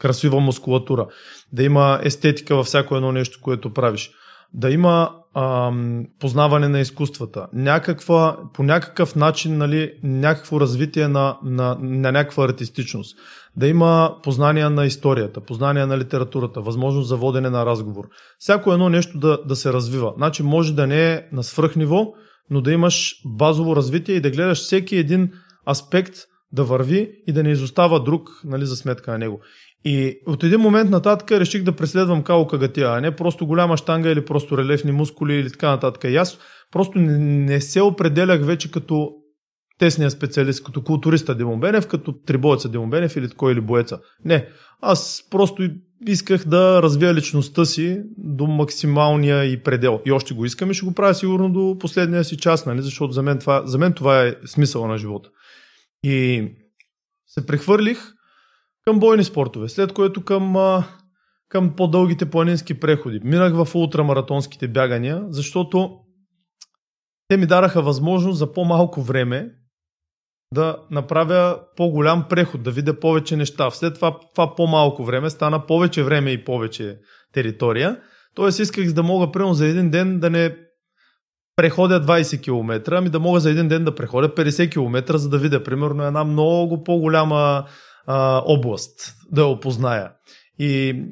B: красива мускулатура, да има естетика във всяко едно нещо, което правиш, да има ам, познаване на изкуствата, някаква, по някакъв начин нали, някакво развитие на, на, на някаква артистичност, да има познание на историята, познание на литературата, възможност за водене на разговор. Всяко едно нещо да, да се развива. Значи може да не е на свръхниво, но да имаш базово развитие и да гледаш всеки един аспект да върви и да не изостава друг нали, за сметка на него. И от един момент нататък реших да преследвам Као Кагатия, а не просто голяма штанга или просто релефни мускули или така нататък. И аз просто не, не се определях вече като тесния специалист, като културиста Димон Бенев, като трибоеца Димон Бенев или такой или боеца. Не, аз просто исках да развия личността си до максималния и предел. И още го искам и ще го правя сигурно до последния си час, нали? защото за мен това, за мен това е смисъла на живота. И се прехвърлих към бойни спортове, след което към, към по-дългите планински преходи. Минах в ултрамаратонските бягания, защото те ми дараха възможност за по-малко време да направя по-голям преход, да видя повече неща. След това, това по-малко време стана повече време и повече територия. Тоест исках да мога, примерно, за един ден да не преходя 20 км, ами да мога за един ден да преходя 50 км, за да видя, примерно, една много по-голяма а, област, да я опозная. И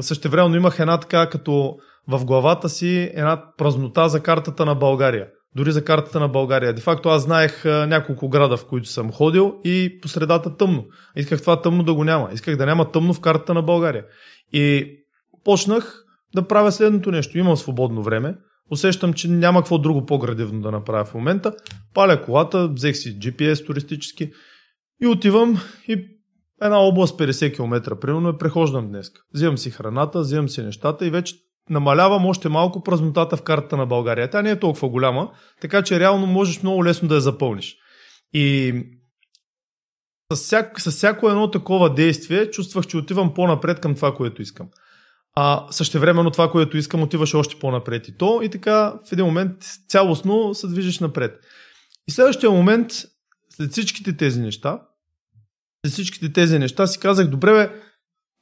B: същевременно имах една така, като в главата си, една празнота за картата на България дори за картата на България. Де факто аз знаех няколко града, в които съм ходил и по средата тъмно. Исках това тъмно да го няма. Исках да няма тъмно в картата на България. И почнах да правя следното нещо. Имам свободно време. Усещам, че няма какво друго по-градивно да направя в момента. Паля колата, взех си GPS туристически и отивам и една област 50 км, примерно, е прехождам днес. Взимам си храната, взимам си нещата и вече намалявам още малко празнотата в картата на България. Тя не е толкова голяма, така че реално можеш много лесно да я запълниш. И с, всяко, с всяко едно такова действие чувствах, че отивам по-напред към това, което искам. А същевременно това, което искам, отиваше още по-напред и то. И така в един момент цялостно се движиш напред. И следващия момент, след всичките тези неща, след всичките тези неща си казах, добре бе,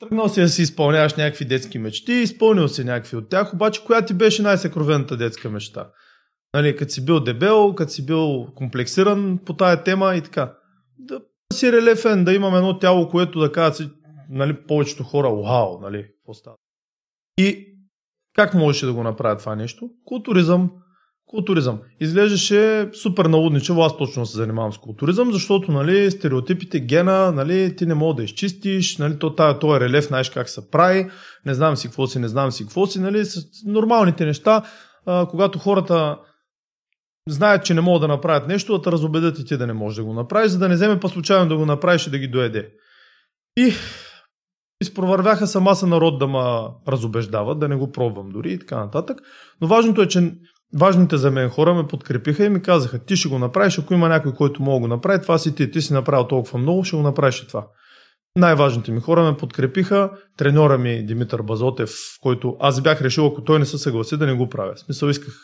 B: Тръгнал си да си изпълняваш някакви детски мечти, изпълнил си някакви от тях, обаче коя ти беше най-съкровената детска мечта? Нали, като си бил дебел, като си бил комплексиран по тая тема и така. Да си релефен, да имам едно тяло, което да кажат нали, повечето хора, вау, нали, какво става. И как можеше да го направя това нещо? Културизъм, Културизъм. Изглеждаше супер налудничево, аз точно се занимавам с културизъм, защото нали, стереотипите, гена, нали, ти не мога да изчистиш, нали, то, тая, то е релеф, знаеш как се прави, не знам си какво си, не знам си какво си, нали, с нормалните неща, а, когато хората знаят, че не могат да направят нещо, да те разобедят и ти да не можеш да го направиш, за да не вземе по случайно да го направиш и да ги доеде. И изпровървяха са маса народ да ме разобеждават, да не го пробвам дори и така нататък. Но важното е, че важните за мен хора ме подкрепиха и ми казаха, ти ще го направиш, ако има някой, който мога го направи, това си ти. Ти си направил толкова много, ще го направиш и това. Най-важните ми хора ме подкрепиха. Треньора ми Димитър Базотев, който аз бях решил, ако той не се съгласи, да не го правя. В смисъл исках,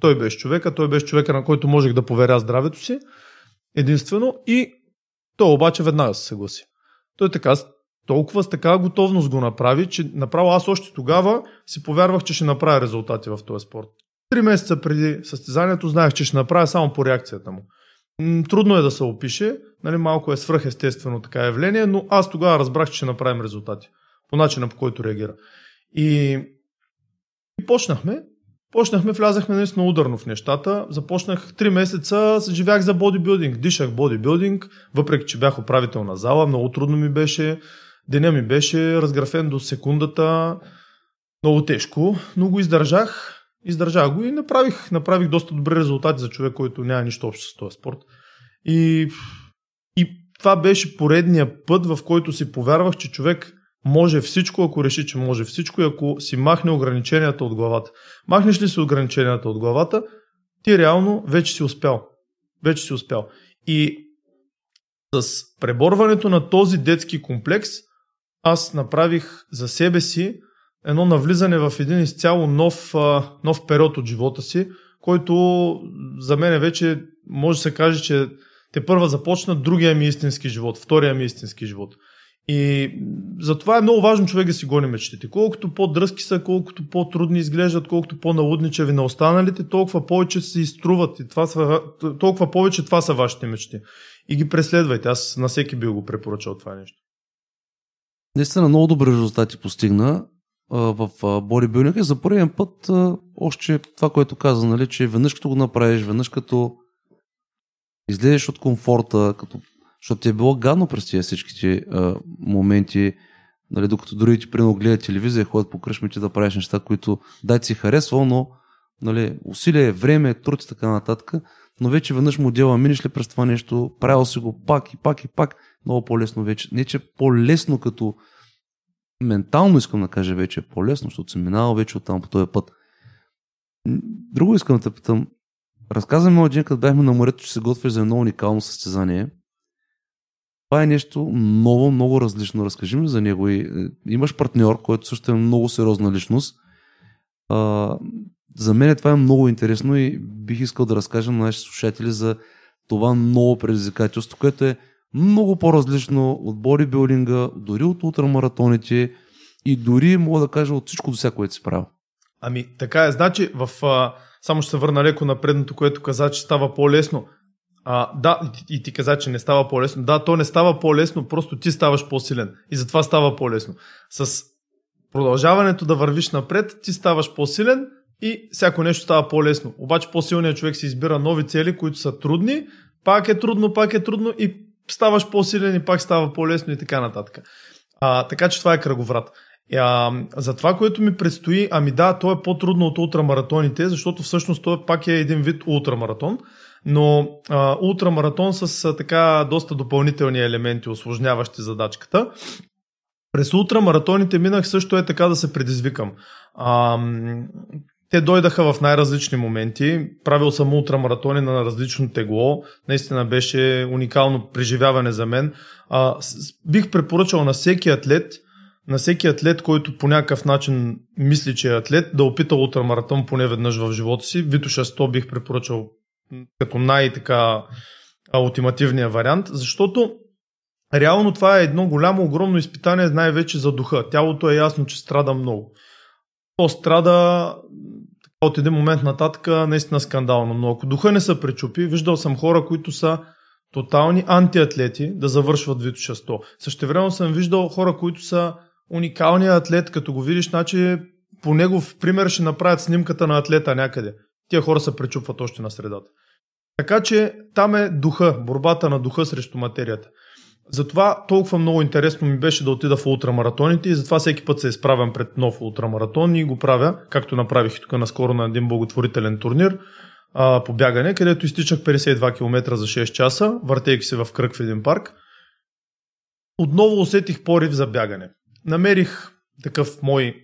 B: той беше човека, той беше човека, на който можех да поверя здравето си. Единствено. И той обаче веднага се съгласи. Той така, толкова с такава готовност го направи, че направо аз още тогава си повярвах, че ще направя резултати в този спорт. Три месеца преди състезанието знаех, че ще направя само по реакцията му. Трудно е да се опише, нали, малко е свръхестествено така явление, но аз тогава разбрах, че ще направим резултати. По начина по който реагира. И, и почнахме. Почнахме, влязахме наистина ударно в нещата. Започнах 3 месеца, живях за бодибилдинг, дишах бодибилдинг, въпреки че бях управител на зала, много трудно ми беше. Деня ми беше разграфен до секундата, много тежко, но го издържах. Издържах го и направих, направих доста добри резултати за човек, който няма нищо общо с този спорт. И, и това беше поредния път, в който си повярвах, че човек може всичко, ако реши, че може всичко и ако си махне ограниченията от главата. Махнеш ли си ограниченията от главата, ти реално вече си успял. Вече си успял. И с преборването на този детски комплекс, аз направих за себе си едно навлизане в един изцяло нов, нов период от живота си, който за мен вече може да се каже, че те първа започна другия ми истински живот, втория ми истински живот. И затова е много важно човек да си гони мечтите. Колкото по-дръзки са, колкото по-трудни изглеждат, колкото по-налудничеви на останалите, толкова повече се изтруват и това са, толкова повече това са вашите мечти. И ги преследвайте. Аз на всеки би го препоръчал това нещо.
A: Наистина много добри резултати постигна в бодибилдинга и за първият път още това, което каза, нали, че веднъж като го направиш, веднъж като излезеш от комфорта, като защото ти е било гадно през тези всичките а, моменти, нали, докато другите прино гледат телевизия, ходят по кръшмите да правиш неща, които дай си харесвал, но нали, усилие, време, труд и така нататък, но вече веднъж модела минеш ли през това нещо, правил си го пак и пак и пак, много по-лесно вече. Не, че по-лесно като ментално искам да кажа вече е по-лесно, защото съм минал вече от там по този път. Друго искам да те питам. Разказвам ми един, като бяхме на морето, че се готвиш за едно уникално състезание. Това е нещо много, много различно. Разкажи ми за него. И, е, имаш партньор, който също е много сериозна личност. А, за мен това е много интересно и бих искал да разкажем на нашите слушатели за това ново предизвикателство, което е много по-различно от бодибилдинга, дори от ултрамаратоните и дори мога да кажа от всичко до всяко, което си правил.
B: Ами така е, значи в, а, само ще се върна леко на предното, което каза, че става по-лесно. А, да, и ти каза, че не става по-лесно. Да, то не става по-лесно, просто ти ставаш по-силен. И затова става по-лесно. С продължаването да вървиш напред, ти ставаш по-силен и всяко нещо става по-лесно. Обаче по-силният човек си избира нови цели, които са трудни, пак е трудно, пак е трудно и ставаш по-силен и пак става по-лесно и така нататък. А, така че това е кръговрат. А, за това, което ми предстои, ами да, то е по-трудно от ултрамаратоните, защото всъщност той пак е един вид ултрамаратон, но а, ултрамаратон с а, така доста допълнителни елементи, осложняващи задачката. През ултрамаратоните минах също е така да се предизвикам. А, те дойдаха в най-различни моменти. Правил съм ултрамаратони на различно тегло. Наистина беше уникално преживяване за мен. А, с, бих препоръчал на всеки атлет, на всеки атлет, който по някакъв начин мисли, че е атлет, да опита ултрамаратон поне веднъж в живота си. Витоша 100 бих препоръчал като най-така ултимативния вариант, защото реално това е едно голямо, огромно изпитание, най-вече за духа. Тялото е ясно, че страда много. То страда от един момент нататък наистина скандално, но ако духа не се пречупи, виждал съм хора, които са тотални антиатлети да завършват Витоша 100. Същевременно съм виждал хора, които са уникалният атлет, като го видиш, значи по негов пример ще направят снимката на атлета някъде. Тия хора се пречупват още на средата. Така че там е духа, борбата на духа срещу материята. Затова толкова много интересно ми беше да отида в ултрамаратоните и затова всеки път се изправям пред нов ултрамаратон и го правя, както направих тук наскоро на един благотворителен турнир а, по бягане, където изтичах 52 км за 6 часа, въртейки се в кръг в един парк. Отново усетих порив за бягане. Намерих такъв мой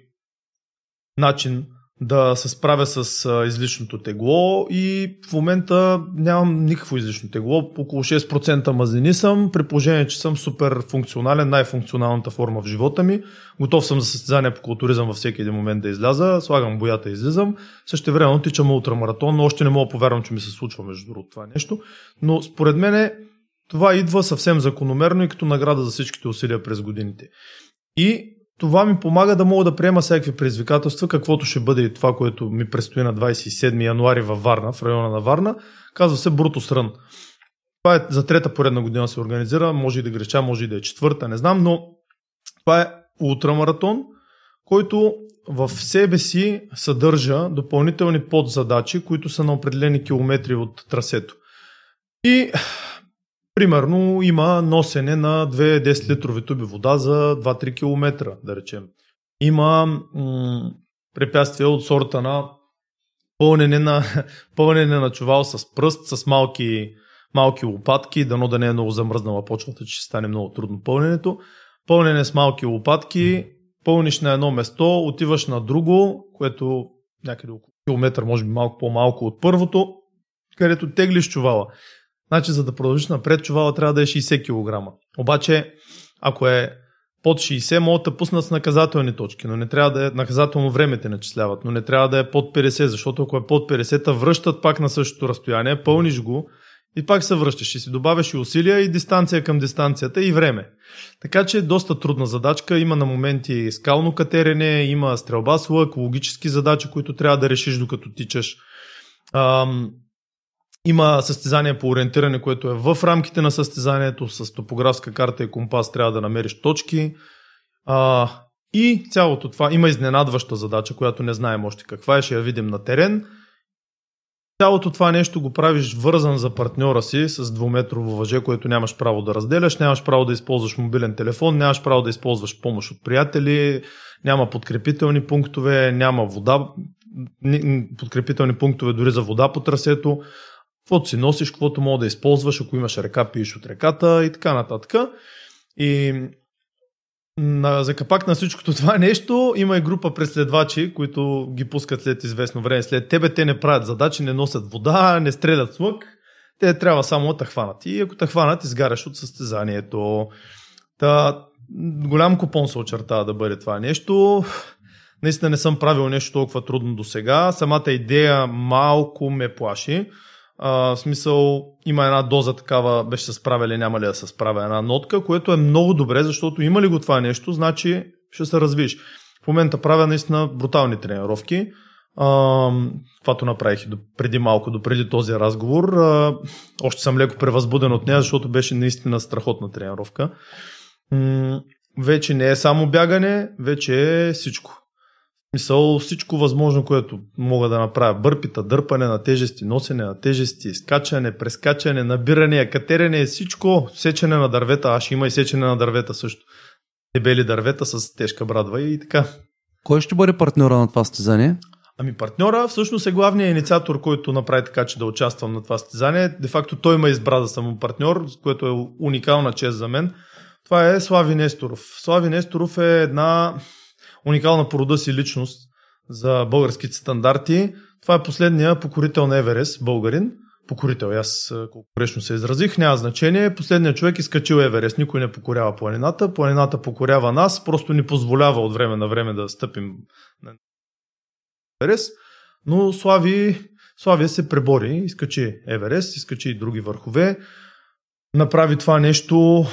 B: начин да се справя с излишното тегло и в момента нямам никакво излишно тегло. Около 6% мазнини съм, при положение, че съм супер функционален, най-функционалната форма в живота ми. Готов съм за състезание по културизъм във всеки един момент да изляза, слагам боята и излизам. Също време тичам ултрамаратон, но още не мога повярвам, че ми се случва между другото това нещо. Но според мен това идва съвсем закономерно и като награда за всичките усилия през годините. И това ми помага да мога да приема всякакви предизвикателства, каквото ще бъде и това, което ми предстои на 27 януари във Варна, в района на Варна. Казва се Брутус. Това е за трета поредна година се организира, може и да греша, може и да е четвърта, не знам, но това е ултрамаратон, който в себе си съдържа допълнителни подзадачи, които са на определени километри от трасето. И примерно има носене на 2 10 литрови туби вода за 2-3 км, да речем. Има м- препятствия от сорта на пълнене на, пълнене на чувал с пръст, с малки, малки лопатки, дано да не е много замръзнала почвата, че ще стане много трудно пълненето. Пълнене с малки лопатки, пълниш на едно место, отиваш на друго, което някъде около километър, може би малко по-малко от първото, където теглиш чувала. Значи, за да продължиш напред, чувала трябва да е 60 кг. Обаче, ако е под 60, могат да пуснат с наказателни точки, но не трябва да е наказателно време те начисляват, но не трябва да е под 50, защото ако е под 50, връщат пак на същото разстояние, пълниш го и пак се връщаш и си добавяш и усилия и дистанция към дистанцията и време. Така че е доста трудна задачка. Има на моменти скално катерене, има стрелба с лък, логически задачи, които трябва да решиш докато тичаш. Има състезание по ориентиране, което е в рамките на състезанието с топографска карта и компас трябва да намериш точки. А, и цялото това има изненадваща задача, която не знаем още каква е, ще я видим на терен. Цялото това нещо го правиш вързан за партньора си с двуметрово въже, което нямаш право да разделяш, нямаш право да използваш мобилен телефон, нямаш право да използваш помощ от приятели, няма подкрепителни пунктове, няма вода, подкрепителни пунктове дори за вода по трасето. Каквото си носиш, каквото мога да използваш, ако имаш река, пиеш от реката и така нататък. И на, за капак на всичкото това нещо има и група преследвачи, които ги пускат след известно време. След тебе те не правят задачи, не носят вода, не стрелят с лък. Те трябва само да хванат. И ако те хванат, изгаряш от състезанието. Та, голям купон се очертава да бъде това нещо. Наистина не съм правил нещо толкова трудно до сега. Самата идея малко ме плаши. А, в смисъл, има една доза такава, беше се справя няма ли да се справя една нотка, което е много добре, защото има ли го това нещо, значи ще се развиш. В момента правя наистина брутални тренировки. Това направих и преди малко, до преди този разговор. А, още съм леко превъзбуден от нея, защото беше наистина страхотна тренировка. М- вече не е само бягане, вече е всичко. Мисъл всичко възможно, което мога да направя. Бърпита, дърпане на тежести, носене на тежести, скачане, прескачане, набиране, катерене, всичко, сечене на дървета. Аз има и сечене на дървета също. Дебели дървета с тежка брадва и така.
A: Кой ще бъде партньора на това състезание?
B: Ами партньора всъщност е главният инициатор, който направи така, че да участвам на това състезание. Де факто той ме избра да съм партньор, което е уникална чест за мен. Това е Слави Несторов. Слави Несторов е една уникална по рода си личност за българските стандарти. Това е последния покорител на Еверест, българин. Покорител, аз колко грешно се изразих, няма значение. Последният човек изкачил Еверест. Никой не покорява планината. Планината покорява нас, просто ни позволява от време на време да стъпим на Еверест. Но Слави, Славия се пребори, изкачи Еверест, изкачи и други върхове. Направи това нещо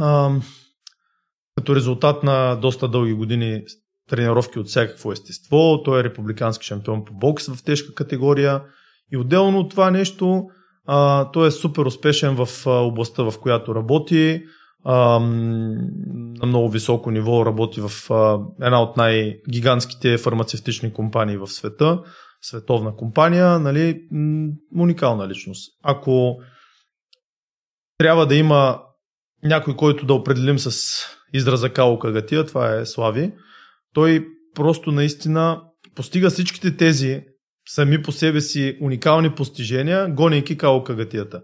B: ам, като резултат на доста дълги години тренировки от всякакво естество. Той е републикански шампион по бокс в тежка категория. И отделно от това нещо, а, той е супер успешен в а, областта, в която работи. А, на много високо ниво работи в а, една от най-гигантските фармацевтични компании в света. Световна компания, нали, уникална личност. Ако трябва да има някой, който да определим с израза Као Кагатия, това е Слави той просто наистина постига всичките тези сами по себе си уникални постижения, гонейки Као Кагатията.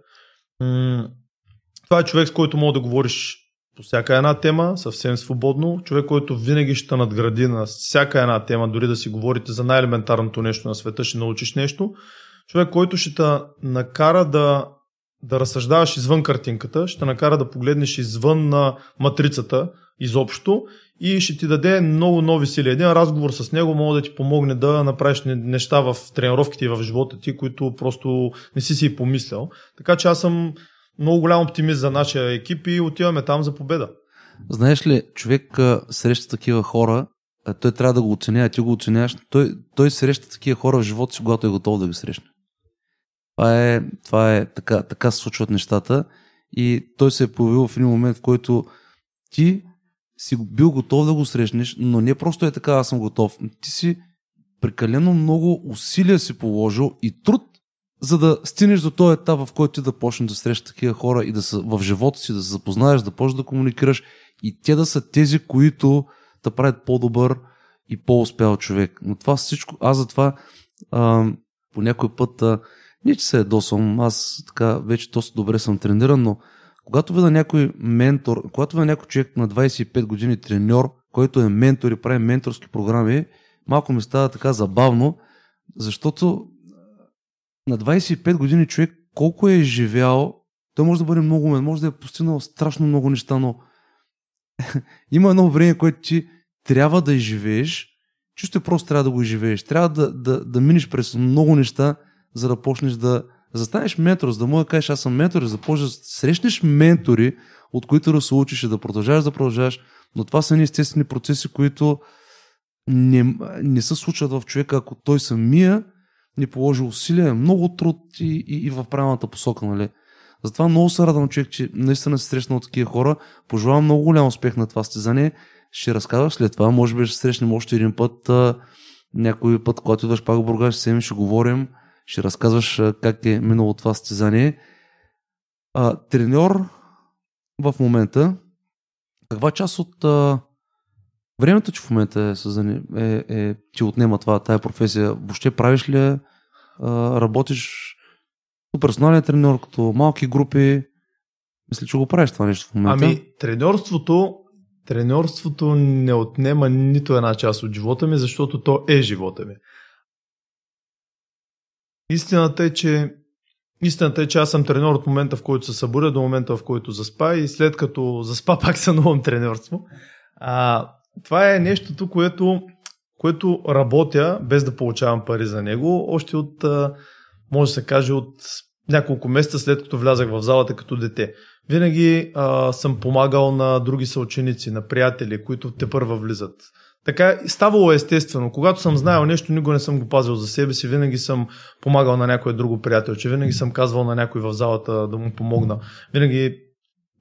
B: Това е човек, с който мога да говориш по всяка една тема, съвсем свободно. Човек, който винаги ще надгради на всяка една тема, дори да си говорите за най-елементарното нещо на света, ще научиш нещо. Човек, който ще те накара да, да разсъждаваш извън картинката, ще накара да погледнеш извън на матрицата изобщо и ще ти даде много нови сили. Един разговор с него може да ти помогне да направиш неща в тренировките и в живота ти, които просто не си си помислял. Така че аз съм много голям оптимист за нашия екип и отиваме там за победа.
A: Знаеш ли, човек среща такива хора, той трябва да го оценява, ти го оценяваш, той, той среща такива хора в живота си, когато е готов да ги срещне. Това е, това е така, така се случват нещата и той се е появил в един момент, в който ти си бил готов да го срещнеш, но не просто е така, аз съм готов. Ти си прекалено много усилия си положил и труд, за да стигнеш до този етап, в който ти да почнеш да срещаш такива хора и да са в живота си, да се запознаеш, да почнеш да комуникираш и те да са тези, които да правят по-добър и по-успял човек. Но това всичко, аз затова а, по някой път, а, не че се ядосвам, аз така вече доста добре съм трениран, но когато видя някой ментор, когато видя някой човек на 25 години треньор, който е ментор и прави менторски програми, малко ми става така забавно, защото на 25 години човек колко е живял, той може да бъде много умен, може да е постигнал страшно много неща, но има едно време, което ти трябва да изживееш, чисто просто трябва да го изживееш. Трябва да, да, да минеш през много неща, за да почнеш да, да станеш ментор, за да мога да кажеш аз съм ментор, за да почнеш да срещнеш ментори, от които да се учиш и да продължаваш да продължаваш, но това са естествени процеси, които не, не се случват в човека, ако той самия не положи усилия, много труд и, и, и в правилната посока. Нали? Затова много се радвам, човек, че наистина се срещнал такива хора. Пожелавам много голям успех на това стезание. Ще разказваш след това. Може би ще срещнем още един път. А, някой път, когато идваш пак в Бургас, ще, ще говорим. Ще разказваш как е минало това стезание. А, треньор в момента, каква част от а, времето, че в момента е, е, е, ти отнема това, тая професия, въобще правиш ли, а, работиш като персонален треньор, като малки групи, мисля, че го правиш това нещо в момента.
B: Ами, треньорството, треньорството не отнема нито една част от живота ми, защото то е живота ми. Истината е, че Истината е, че аз съм треньор от момента, в който се събудя до момента, в който заспа и след като заспа пак се новом треньорство. А, това е нещото, което, което работя без да получавам пари за него, още от, може да се каже, от няколко месеца след като влязах в залата като дете. Винаги а, съм помагал на други съученици, на приятели, които те първа влизат. Така ставало естествено. Когато съм знаел нещо, никога не съм го пазил за себе си. Винаги съм помагал на някой друго приятел, че винаги съм казвал на някой в залата да му помогна. Винаги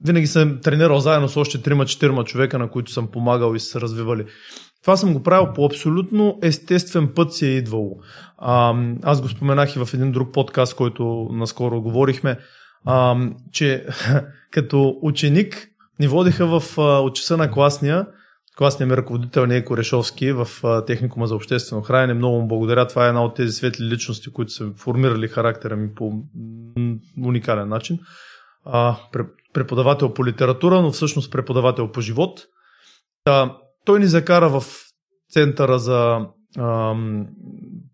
B: винаги съм тренирал заедно с още 3-4 човека, на които съм помагал и се развивали. Това съм го правил по абсолютно естествен път си е идвало. Аз го споменах и в един друг подкаст, който наскоро говорихме, че като ученик ни водиха в от часа на класния, класния ми ръководител Нейко Решовски в техникума за обществено хранене. Много му благодаря. Това е една от тези светли личности, които са формирали характера ми по уникален начин. А, преподавател по литература, но всъщност преподавател по живот. Та, той ни закара в центъра за ам,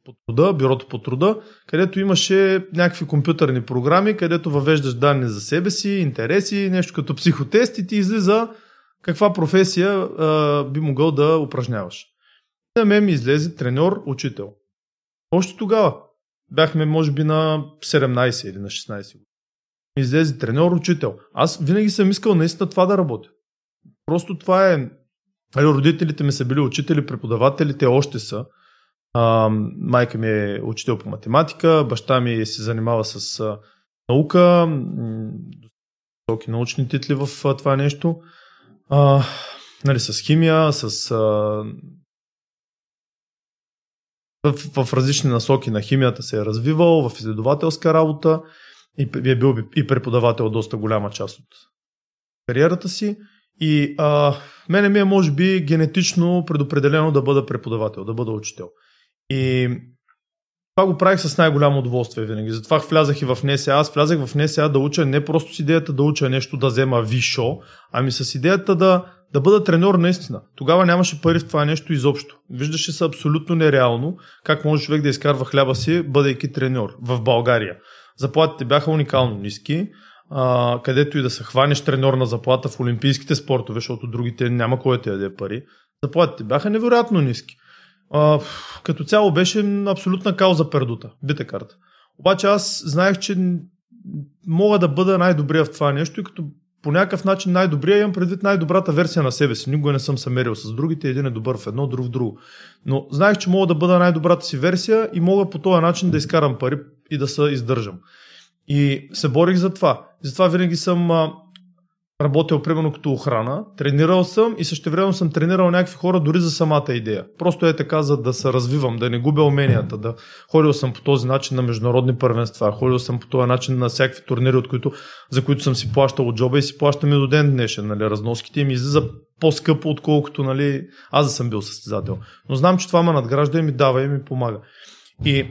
B: по труда, бюрото по труда, където имаше някакви компютърни програми, където въвеждаш данни за себе си, интереси, нещо като психотест и ти излиза каква професия а, би могъл да упражняваш. На мен ми излезе треньор, учител. Още тогава. Бяхме, може би, на 17 или на 16 години излезе треньор, учител. Аз винаги съм искал наистина това да работя. Просто това е... Али, родителите ми са били учители, преподаватели, те още са. А, майка ми е учител по математика, баща ми се занимава с а, наука, високи научни титли в а, това нещо. А, нали, с химия, с... А, в, в различни насоки на химията се е развивал, в изследователска работа и е бил и преподавател доста голяма част от кариерата си. И а, мене ми е, може би, генетично предопределено да бъда преподавател, да бъда учител. И това го правих с най-голямо удоволствие винаги. Затова влязах и в НСА. Аз влязах в НСА да уча не просто с идеята да уча нещо да взема вишо, ами с идеята да, да бъда треньор наистина. Тогава нямаше пари в това нещо изобщо. Виждаше се абсолютно нереално как може човек да изкарва хляба си, бъдейки треньор в България. Заплатите бяха уникално ниски, а, където и да се хванеш треньорна заплата в олимпийските спортове, защото другите няма кой да яде пари. Заплатите бяха невероятно ниски. Като цяло беше абсолютна кауза пердута, бита карта. Обаче аз знаех, че мога да бъда най-добрия в това нещо и като по някакъв начин най-добрия имам предвид най-добрата версия на себе си. Никога не съм се мерил с другите, един е добър в едно, друг в друго. Но знаех, че мога да бъда най-добрата си версия и мога по този начин да изкарам пари и да се издържам. И се борих за това. Затова винаги съм работил примерно като охрана, тренирал съм и същевременно съм тренирал някакви хора дори за самата идея. Просто е така, за да се развивам, да не губя уменията, да ходил съм по този начин на международни първенства, ходил съм по този начин на всякакви турнири, от които, за които съм си плащал от джоба и си плащам и до ден днешен. Нали, разноските им излиза по-скъпо, отколкото нали, аз да съм бил състезател. Но знам, че това ме надгражда и ми дава и ми помага. И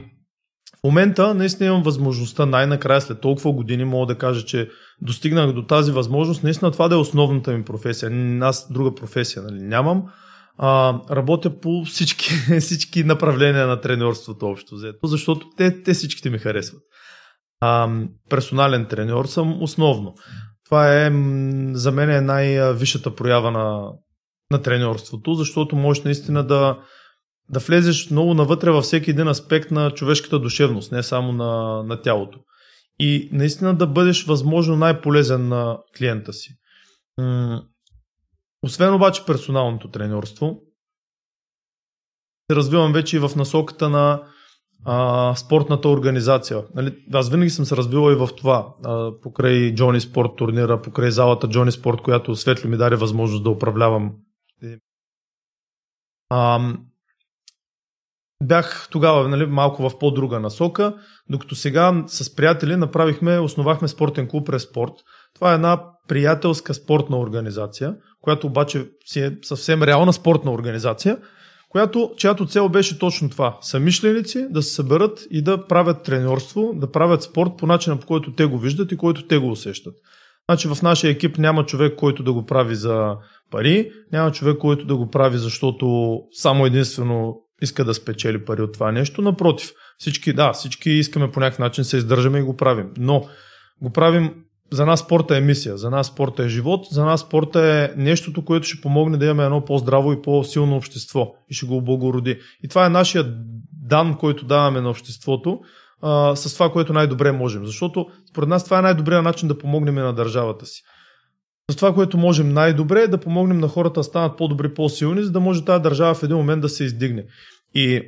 B: в момента наистина имам възможността най-накрая след толкова години мога да кажа, че достигнах до тази възможност. Наистина това да е основната ми професия. Аз друга професия нали, нямам. А, работя по всички, всички направления на тренерството общо взето, защото те, те всичките ми харесват. А, персонален треньор съм основно. Това е за мен е най-висшата проява на, на тренерството, защото можеш наистина да, да влезеш много навътре във всеки един аспект на човешката душевност, не само на, на тялото. И наистина да бъдеш възможно най-полезен на клиента си. Освен обаче персоналното тренерство, се развивам вече и в насоката на а, спортната организация. Нали, аз винаги съм се развивал и в това. А, покрай Джони Спорт турнира, покрай залата Джони Спорт, която Светли ми даде възможност да управлявам. А, бях тогава нали, малко в по-друга насока, докато сега с приятели направихме, основахме спортен клуб Респорт. Това е една приятелска спортна организация, която обаче си е съвсем реална спортна организация, която, чиято цел беше точно това. Самишленици да се съберат и да правят тренерство, да правят спорт по начина по който те го виждат и който те го усещат. Значи в нашия екип няма човек, който да го прави за пари, няма човек, който да го прави, защото само единствено иска да спечели пари от това нещо. Напротив, всички, да, всички искаме по някакъв начин се издържаме и го правим. Но го правим за нас спорта е мисия, за нас спорта е живот, за нас спорта е нещото, което ще помогне да имаме едно по-здраво и по-силно общество и ще го облагороди. И това е нашия дан, който даваме на обществото а, с това, което най-добре можем. Защото според нас това е най-добрият начин да помогнем на държавата си. С това, което можем най-добре е да помогнем на хората да станат по-добри, по-силни, за да може тази държава в един момент да се издигне. И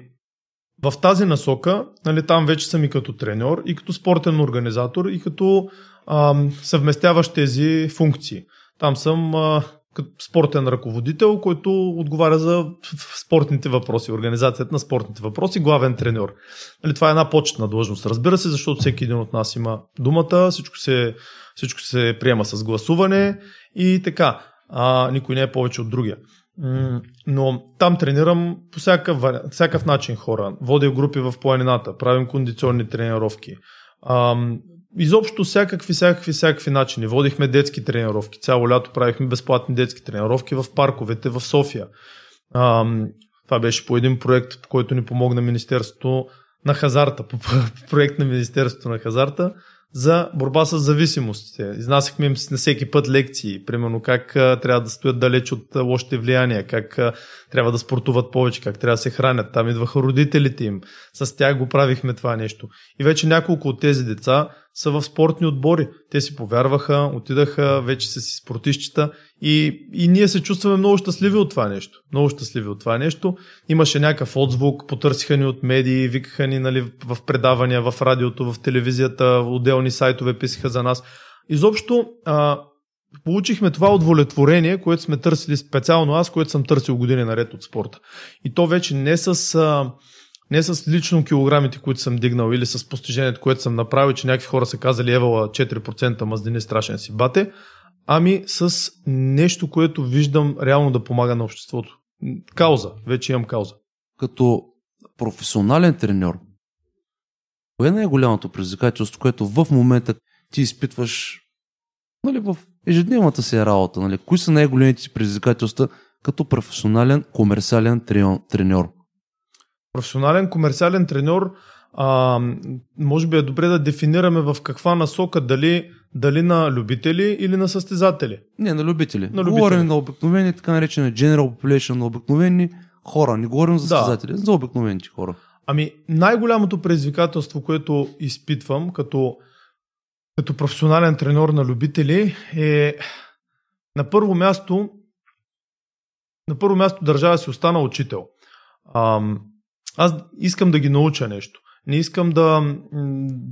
B: в тази насока, нали, там вече съм и като треньор, и като спортен организатор, и като ам, съвместяващ тези функции. Там съм а, спортен ръководител, който отговаря за спортните въпроси, организацията на спортните въпроси, главен треньор. Нали, това е една почетна длъжност, разбира се, защото всеки един от нас има думата, всичко се, всичко се приема с гласуване и така. А, никой не е повече от другия. Но там тренирам по всякакъв, всякакъв начин хора. Водя групи в планината, правим кондиционни тренировки. Изобщо всякакви, всякакви, всякакви начини. Водихме детски тренировки. Цяло лято правихме безплатни детски тренировки в парковете в София. Това беше по един проект, по който ни помогна Министерството на хазарта, по проект на Министерството на хазарта за борба с зависимостите. Изнасяхме им на всеки път лекции, примерно как трябва да стоят далеч от а, лошите влияния, как трябва да спортуват повече, как трябва да се хранят. Там идваха родителите им. С тях го правихме това нещо. И вече няколко от тези деца са в спортни отбори. Те си повярваха, отидаха, вече са си спортистчета и, и ние се чувстваме много щастливи от това нещо. Много щастливи от това нещо. Имаше някакъв отзвук, потърсиха ни от медии, викаха ни нали, в предавания, в радиото, в телевизията, отделни сайтове писаха за нас. Изобщо а, получихме това удовлетворение, което сме търсили специално аз, което съм търсил години наред от спорта. И то вече не с... А, не с лично килограмите, които съм дигнал или с постижението, което съм направил, че някакви хора са казали евала 4% мазнини страшен си бате, ами с нещо, което виждам реално да помага на обществото. Кауза. Вече имам кауза.
A: Като професионален треньор, кое е най-голямото предизвикателство, което в момента ти изпитваш нали, в ежедневната си работа? Нали? Кои са най-големите предизвикателства като професионален комерциален треньор?
B: Професионален комерциален треньор, а, може би е добре да дефинираме в каква насока, дали, дали на любители или на състезатели.
A: Не, на любители. На любители. Говорим на обикновени, така наречени general population, на обикновени хора. Не говорим за състезатели, да. за обикновените хора.
B: Ами най-голямото предизвикателство, което изпитвам като, като професионален треньор на любители е на първо място на първо място държава си остана учител. Ам, аз искам да ги науча нещо. Не искам да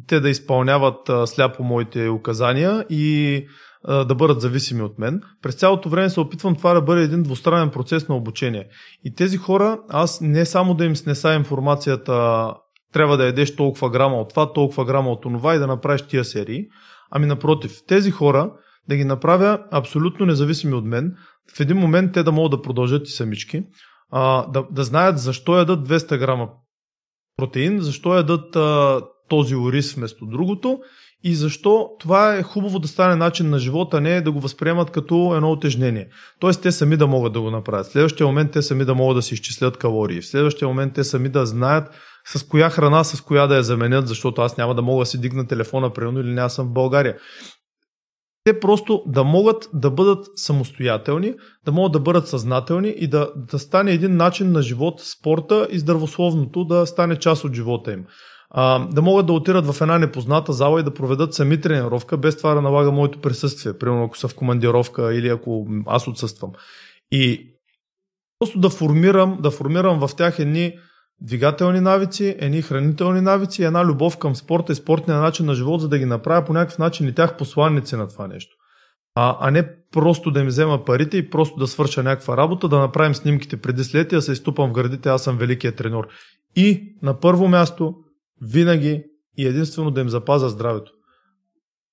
B: те да изпълняват а, сляпо моите указания и а, да бъдат зависими от мен. През цялото време се опитвам това да бъде един двустранен процес на обучение. И тези хора, аз не само да им снеса информацията трябва да ядеш толкова грама от това, толкова грама от това и да направиш тия серии, ами напротив, тези хора да ги направя абсолютно независими от мен, в един момент те да могат да продължат и самички, а, да, да знаят защо ядат 200 грама протеин, защо ядат а, този ориз вместо другото и защо това е хубаво да стане начин на живота, не да го възприемат като едно отежнение. Тоест те сами да могат да го направят. В следващия момент те сами да могат да си изчислят калории. В следващия момент те сами да знаят с коя храна, с коя да я заменят, защото аз няма да мога да си дигна телефона, примерно, или няма съм в България. Те просто да могат да бъдат самостоятелни, да могат да бъдат съзнателни и да, да стане един начин на живот, спорта и здравословното да стане част от живота им. А, да могат да отират в една непозната зала и да проведат сами тренировка, без това да налага моето присъствие, примерно ако са в командировка или ако аз отсъствам. И просто да формирам, да формирам в тях едни двигателни навици, едни хранителни навици, една любов към спорта и спортния начин на живот, за да ги направя по някакъв начин и тях посланници на това нещо. А, а не просто да им взема парите и просто да свърша някаква работа, да направим снимките преди след и да се изтупам в градите, аз съм великият треньор. И на първо място, винаги и единствено да им запазя здравето.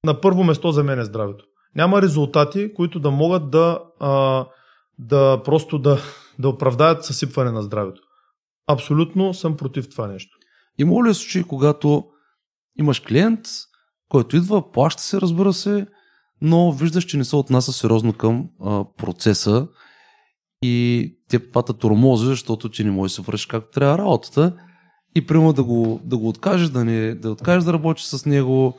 B: На първо место за мен е здравето. Няма резултати, които да могат да, а, да просто да, да оправдаят съсипване на здравето. Абсолютно съм против това нещо.
A: Има ли случаи, когато имаш клиент, който идва, плаща се, разбира се, но виждаш, че не се отнася сериозно към а, процеса и те пата тормози, защото ти не можеш да се вършиш както трябва работата и примерно да го, да го откажеш, да, не, да откажеш да работиш с него.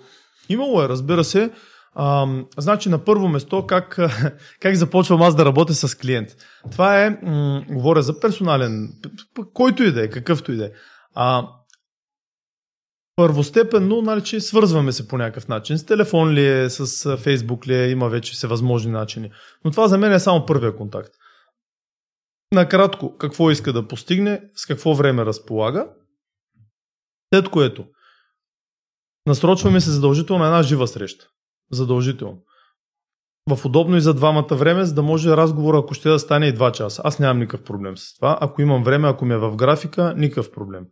B: Имало е, разбира се. А, значи на първо место как, как започвам аз да работя с клиент. Това е, м- говоря за персонален, който и да е, какъвто и да е. А, първостепенно, нали, че свързваме се по някакъв начин. С телефон ли е, с фейсбук ли е, има вече всевъзможни начини. Но това за мен е само първия контакт. Накратко, какво иска да постигне, с какво време разполага. След което, насрочваме се задължително една жива среща. Задължително. В удобно и за двамата време, за да може разговор, ако ще да стане и 2 часа. Аз нямам никакъв проблем с това. Ако имам време, ако ми е в графика, никакъв проблем.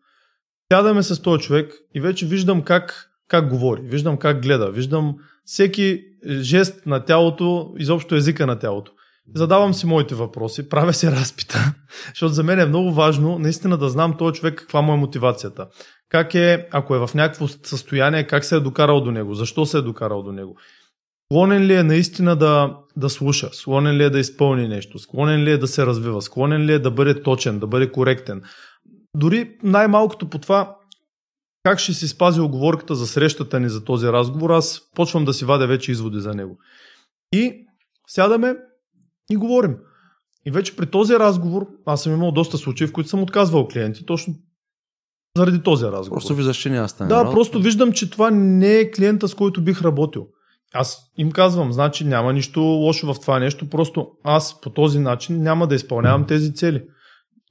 B: Сядаме с този човек и вече виждам как, как говори, виждам как гледа, виждам всеки жест на тялото, изобщо езика на тялото. Задавам си моите въпроси, правя си разпита, защото за мен е много важно наистина да знам този човек каква му е мотивацията. Как е, ако е в някакво състояние, как се е докарал до него, защо се е докарал до него. Склонен ли е наистина да, да слуша, склонен ли е да изпълни нещо, склонен ли е да се развива, склонен ли е да бъде точен, да бъде коректен. Дори най-малкото по това, как ще си спази оговорката за срещата ни за този разговор, аз почвам да си вадя вече изводи за него. И сядаме и говорим. И вече при този разговор, аз съм имал доста случаи, в които съм отказвал клиенти, точно заради този разговор.
A: Просто виждаш, че няма стане.
B: Да, работа. просто виждам, че това не е клиента, с който бих работил. Аз им казвам, значи няма нищо лошо в това нещо, просто аз по този начин няма да изпълнявам тези цели.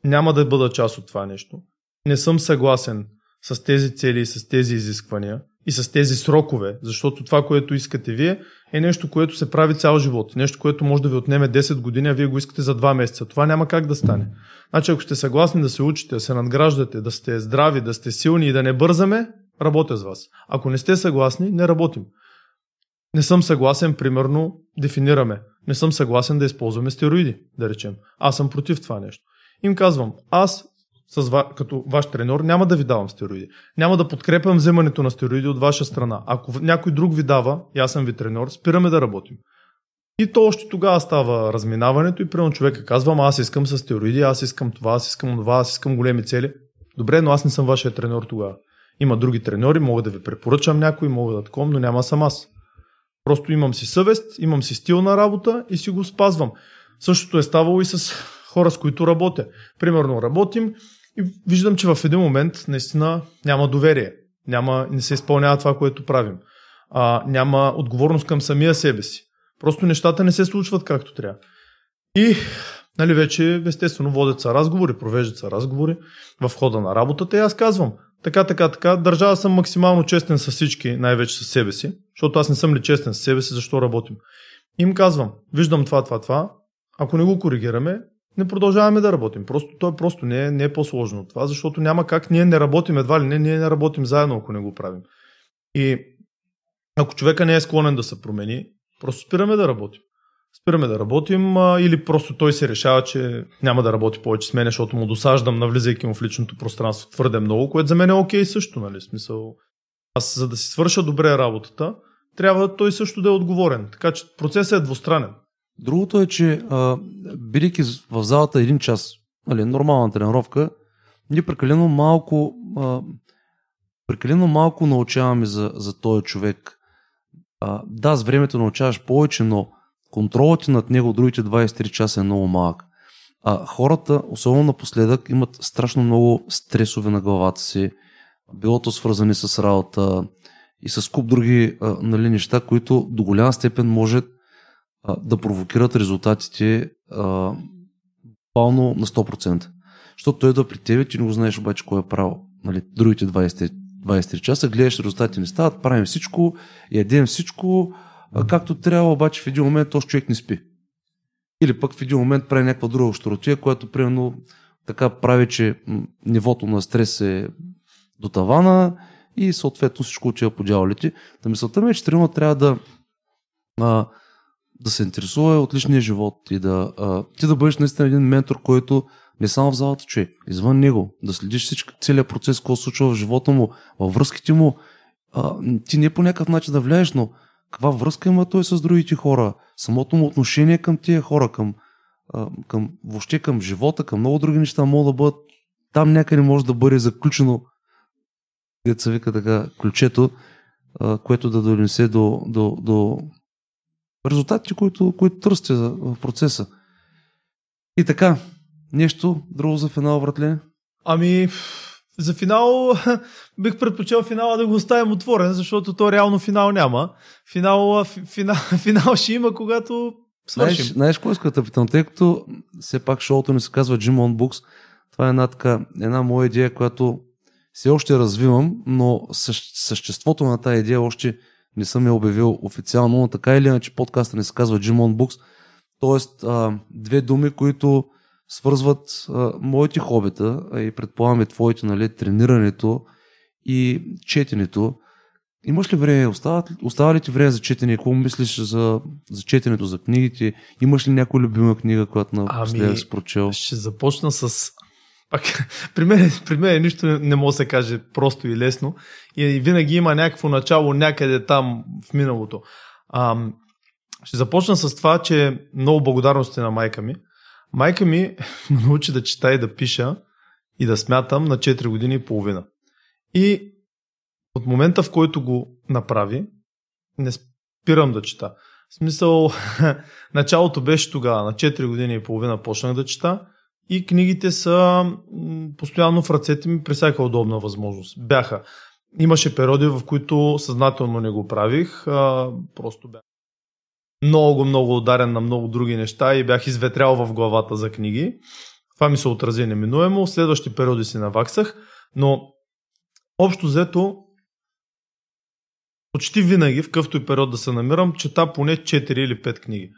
B: Няма да бъда част от това нещо. Не съм съгласен с тези цели и с тези изисквания и с тези срокове, защото това, което искате вие, е нещо, което се прави цял живот. Нещо, което може да ви отнеме 10 години, а вие го искате за 2 месеца. Това няма как да стане. Значи, ако сте съгласни да се учите, да се надграждате, да сте здрави, да сте силни и да не бързаме, работя с вас. Ако не сте съгласни, не работим. Не съм съгласен, примерно, дефинираме. Не съм съгласен да използваме стероиди, да речем. Аз съм против това нещо. Им казвам, аз с ва, като ваш тренер, няма да ви давам стероиди. Няма да подкрепям вземането на стероиди от ваша страна. Ако някой друг ви дава, и аз съм ви тренер, спираме да работим. И то още тогава става разминаването и примерно човека казва, аз искам с стероиди, аз искам това, аз искам това, аз искам големи цели. Добре, но аз не съм вашия тренер тогава. Има други треньори, мога да ви препоръчам някой, мога да таком, но няма съм аз. Просто имам си съвест, имам си стил на работа и си го спазвам. Същото е ставало и с хора, с които работя. Примерно работим и виждам, че в един момент наистина няма доверие. Няма, не се изпълнява това, което правим. А, няма отговорност към самия себе си. Просто нещата не се случват както трябва. И нали, вече естествено водят са разговори, провеждат са разговори в хода на работата и аз казвам, така, така, така, държа да съм максимално честен с всички, най-вече с себе си, защото аз не съм ли честен с себе си, защо работим. Им казвам, виждам това, това, това, ако не го коригираме, не продължаваме да работим. Просто то е просто не е, не е по-сложно от това, защото няма как ние не работим едва ли не, ние не работим заедно, ако не го правим. И ако човека не е склонен да се промени, просто спираме да работим. Спираме да работим а, или просто той се решава, че няма да работи повече с мен, защото му досаждам, навлизайки му в личното пространство твърде много, което за мен е окей също, нали? Смисъл, аз за да си свърша добре работата, трябва той също да е отговорен. Така че процесът е двустранен.
A: Другото е, че а, бидейки в залата един час, нали, нормална тренировка, ние прекалено малко, а, прекалено малко научаваме за, за този човек. А, да, с времето научаваш повече, но контролът над него другите 23 часа е много малък. А хората, особено напоследък, имат страшно много стресове на главата си, билото свързани с работа и с куп други а, нали, неща, които до голяма степен може а, да провокират резултатите буквално на 100%. Защото той да при тебе, ти не го знаеш обаче кой е правил. Нали, другите 20, 23 часа, гледаш резултати не стават, правим всичко, ядем всичко, а, както трябва, обаче в един момент този човек не спи. Или пък в един момент прави някаква друга щуротия, която примерно така прави, че нивото на стрес е до тавана и съответно всичко отива по дяволите. Та мисълта ми е, че тренерът трябва да, а, да се интересува от личния живот и да, а, ти да бъдеш наистина един ментор, който не само в залата човек, извън него, да следиш всички, целият процес, който случва в живота му, във връзките му, а, ти не по някакъв начин да влияеш, но каква връзка има той с другите хора, самото му отношение към тия хора, към, а, към въобще към живота, към много други неща могат да бъдат там някъде може да бъде заключено деца вика така, ключето, а, което да донесе до, до, до резултатите, които, които търсите в процеса. И така, нещо друго за финал, братле?
B: Ами, за финал бих предпочел финала да го оставим отворен, защото то реално финал няма. Финал, финал, финал ще има, когато свършим.
A: Знаеш, знаеш кой иска да тъй като все пак шоуто ни се казва Jim on Books. Това е една, така, една моя идея, която все още развивам, но съществото на тази идея още не съм я обявил официално, но така или иначе подкаста не се казва Jim on Books. Тоест, а, две думи, които свързват а, моите хобита, а и предполагам и твоите, нали, тренирането и четенето. Имаш ли време, остава, остава ли ти време за четене? Какво мислиш за, за четенето, за книгите? Имаш ли някоя любима книга, която напоследък ами, си прочел?
B: Ще започна с пак, при, мен, при мен нищо не може да се каже просто и лесно. И винаги има някакво начало някъде там в миналото. А, ще започна с това, че много благодарности на майка ми. Майка ми ме научи да чета и да пиша и да смятам на 4 години и половина. И от момента, в който го направи, не спирам да чета. В смисъл, началото беше тогава, на 4 години и половина почнах да чета и книгите са постоянно в ръцете ми при всяка удобна възможност. Бяха. Имаше периоди, в които съзнателно не го правих, а, просто бях много, много ударен на много други неща и бях изветрял в главата за книги. Това ми се отрази неминуемо. В следващи периоди си наваксах, но общо взето почти винаги, в къвто и период да се намирам, чета поне 4 или 5 книги.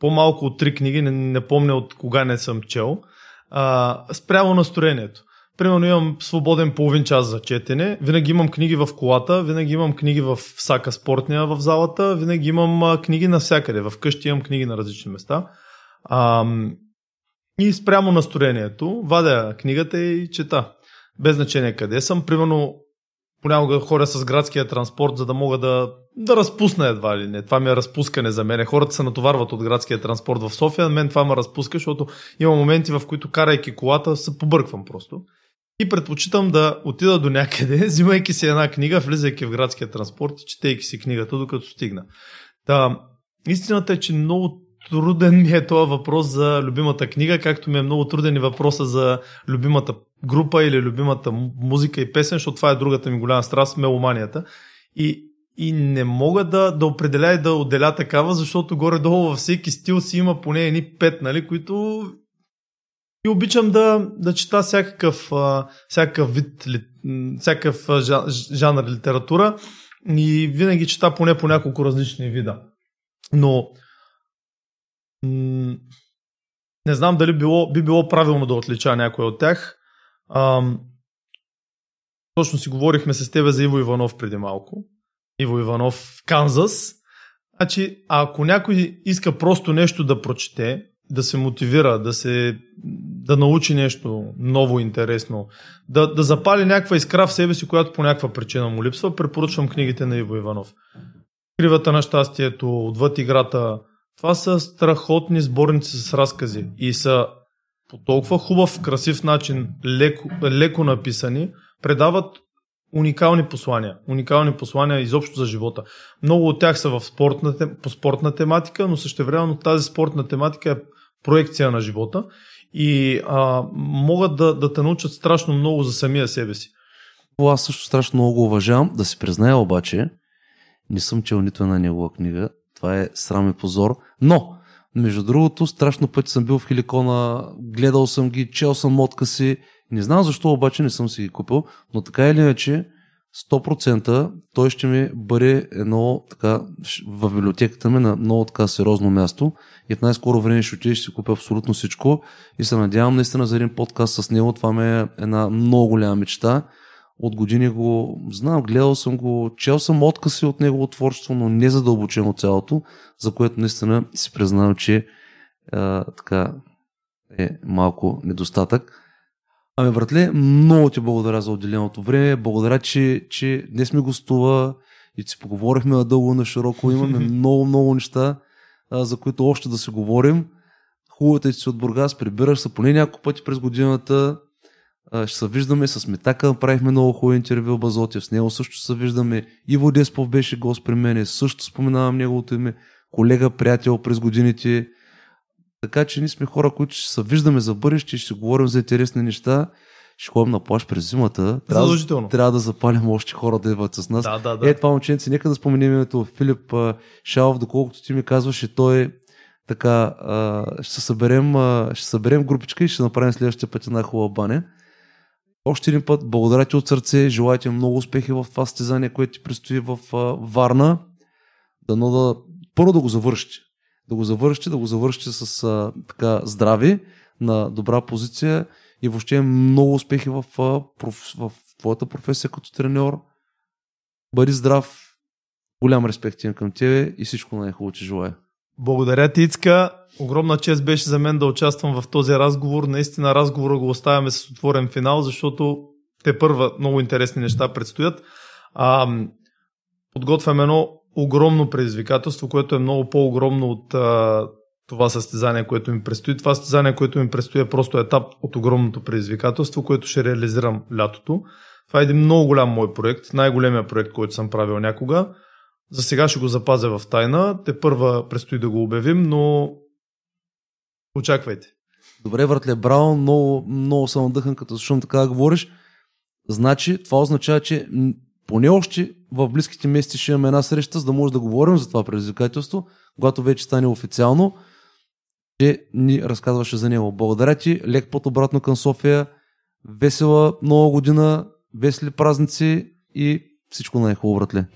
B: По-малко от 3 книги, не, не помня от кога не съм чел а, спрямо настроението. Примерно имам свободен половин час за четене, винаги имам книги в колата, винаги имам книги в всяка спортния в залата, винаги имам а, книги навсякъде. В къщи имам книги на различни места. А, и спрямо настроението, вадя книгата и чета. Без значение къде съм. Примерно понякога ходя с градския транспорт, за да мога да, да разпусна едва ли не. Това ми е разпускане за мен. Хората се натоварват от градския транспорт в София, мен това ме разпуска, защото има моменти, в които карайки колата се побърквам просто. И предпочитам да отида до някъде, взимайки си една книга, влизайки в градския транспорт и четейки си книгата, докато стигна. Та, истината е, че много труден ми е този въпрос за любимата книга, както ми е много труден и въпроса за любимата група или любимата музика и песен, защото това е другата ми голяма страст, меломанията. И, и не мога да, да определя и да отделя такава, защото горе-долу във всеки стил си има поне едни пет, нали, които И обичам да, да чета всякакъв, всякакъв вид, всякакъв жанр литература и винаги чета поне по няколко различни вида. Но не знам дали било, би било правилно да отлича някой от тях. Ам, точно си говорихме с тебе за Иво Иванов преди малко. Иво Иванов в Канзас. Значи, ако някой иска просто нещо да прочете, да се мотивира, да се да научи нещо ново, интересно, да, да запали някаква искра в себе си, която по някаква причина му липсва, препоръчвам книгите на Иво Иванов. Кривата на щастието, Отвъд играта. Това са страхотни сборници с разкази и са по толкова хубав, красив начин, леко, леко написани, предават уникални послания. Уникални послания изобщо за живота. Много от тях са в спортна, по спортна тематика, но същевременно тази спортна тематика е проекция на живота и а, могат да, да те научат страшно много за самия себе си.
A: Аз също страшно много го уважавам. Да си призная обаче, не съм чел нито една негова книга. Това е срам и позор. Но, между другото, страшно пъти съм бил в Хиликона, гледал съм ги, чел съм откъси. Не знам защо обаче не съм си ги купил, но така или иначе, 100% той ще ми бъде едно така в библиотеката ми на много така сериозно място и в най-скоро време ще отида ще си купя абсолютно всичко и се надявам наистина за един подкаст с него. Това ми е една много голяма мечта. От години го знам, гледал съм го, чел съм откази от негово творчество, но не задълбочено цялото, за което наистина си признавам, че а, така е малко недостатък. Ами, братле, много ти благодаря за отделеното време. Благодаря, че, че днес ми гостува и си поговорихме на дълго на широко. Имаме много, много неща, а, за които още да си говорим. Хубавата е, че си от Бургас, прибираш се поне няколко пъти през годината. Ще се виждаме с Метака, направихме много хубаво интервю Базотев, с него също се виждаме. Иво Деспов беше гост при мен, също споменавам неговото име, колега, приятел през годините. Така че ние сме хора, които ще се виждаме за бъдеще, ще си говорим за интересни неща. Ще ходим на плаж през зимата. Трябва, трябва да запалим още хора да идват с нас.
B: Да, да, да.
A: Е, това момченце, нека да споменем името Филип Шалов, доколкото ти ми казваше, той е така, ще съберем, ще съберем групичка и ще направим следващия път една хубава баня. Още един път, благодаря ти от сърце, желая много успехи в това състезание, което ти предстои в Варна. Дано да, първо да го завършите. Да го завършите, да го завършите с така здраве, на добра позиция и въобще много успехи в, проф, в твоята професия като треньор. Бъди здрав, голям респект към тебе и всичко най-хубаво ти желая.
B: Благодаря ти, Ицка. Огромна чест беше за мен да участвам в този разговор. Наистина разговора го оставяме с отворен финал, защото те първа много интересни неща предстоят. А, подготвяме едно огромно предизвикателство, което е много по-огромно от а, това състезание, което ми предстои. Това състезание, което ми предстои е просто етап от огромното предизвикателство, което ще реализирам лятото. Това е един много голям мой проект, най-големия проект, който съм правил някога. За сега ще го запазя в тайна. Те първа предстои да го обявим, но очаквайте.
A: Добре, братле, браво, много, много съм отдъхан, като слушам така говориш. Значи, това означава, че поне още в близките месеци ще имаме една среща, за да може да говорим за това предизвикателство, когато вече стане официално, че ни разказваше за него. Благодаря ти, лек път обратно към София, весела нова година, весели празници и всичко най-хубаво, братле.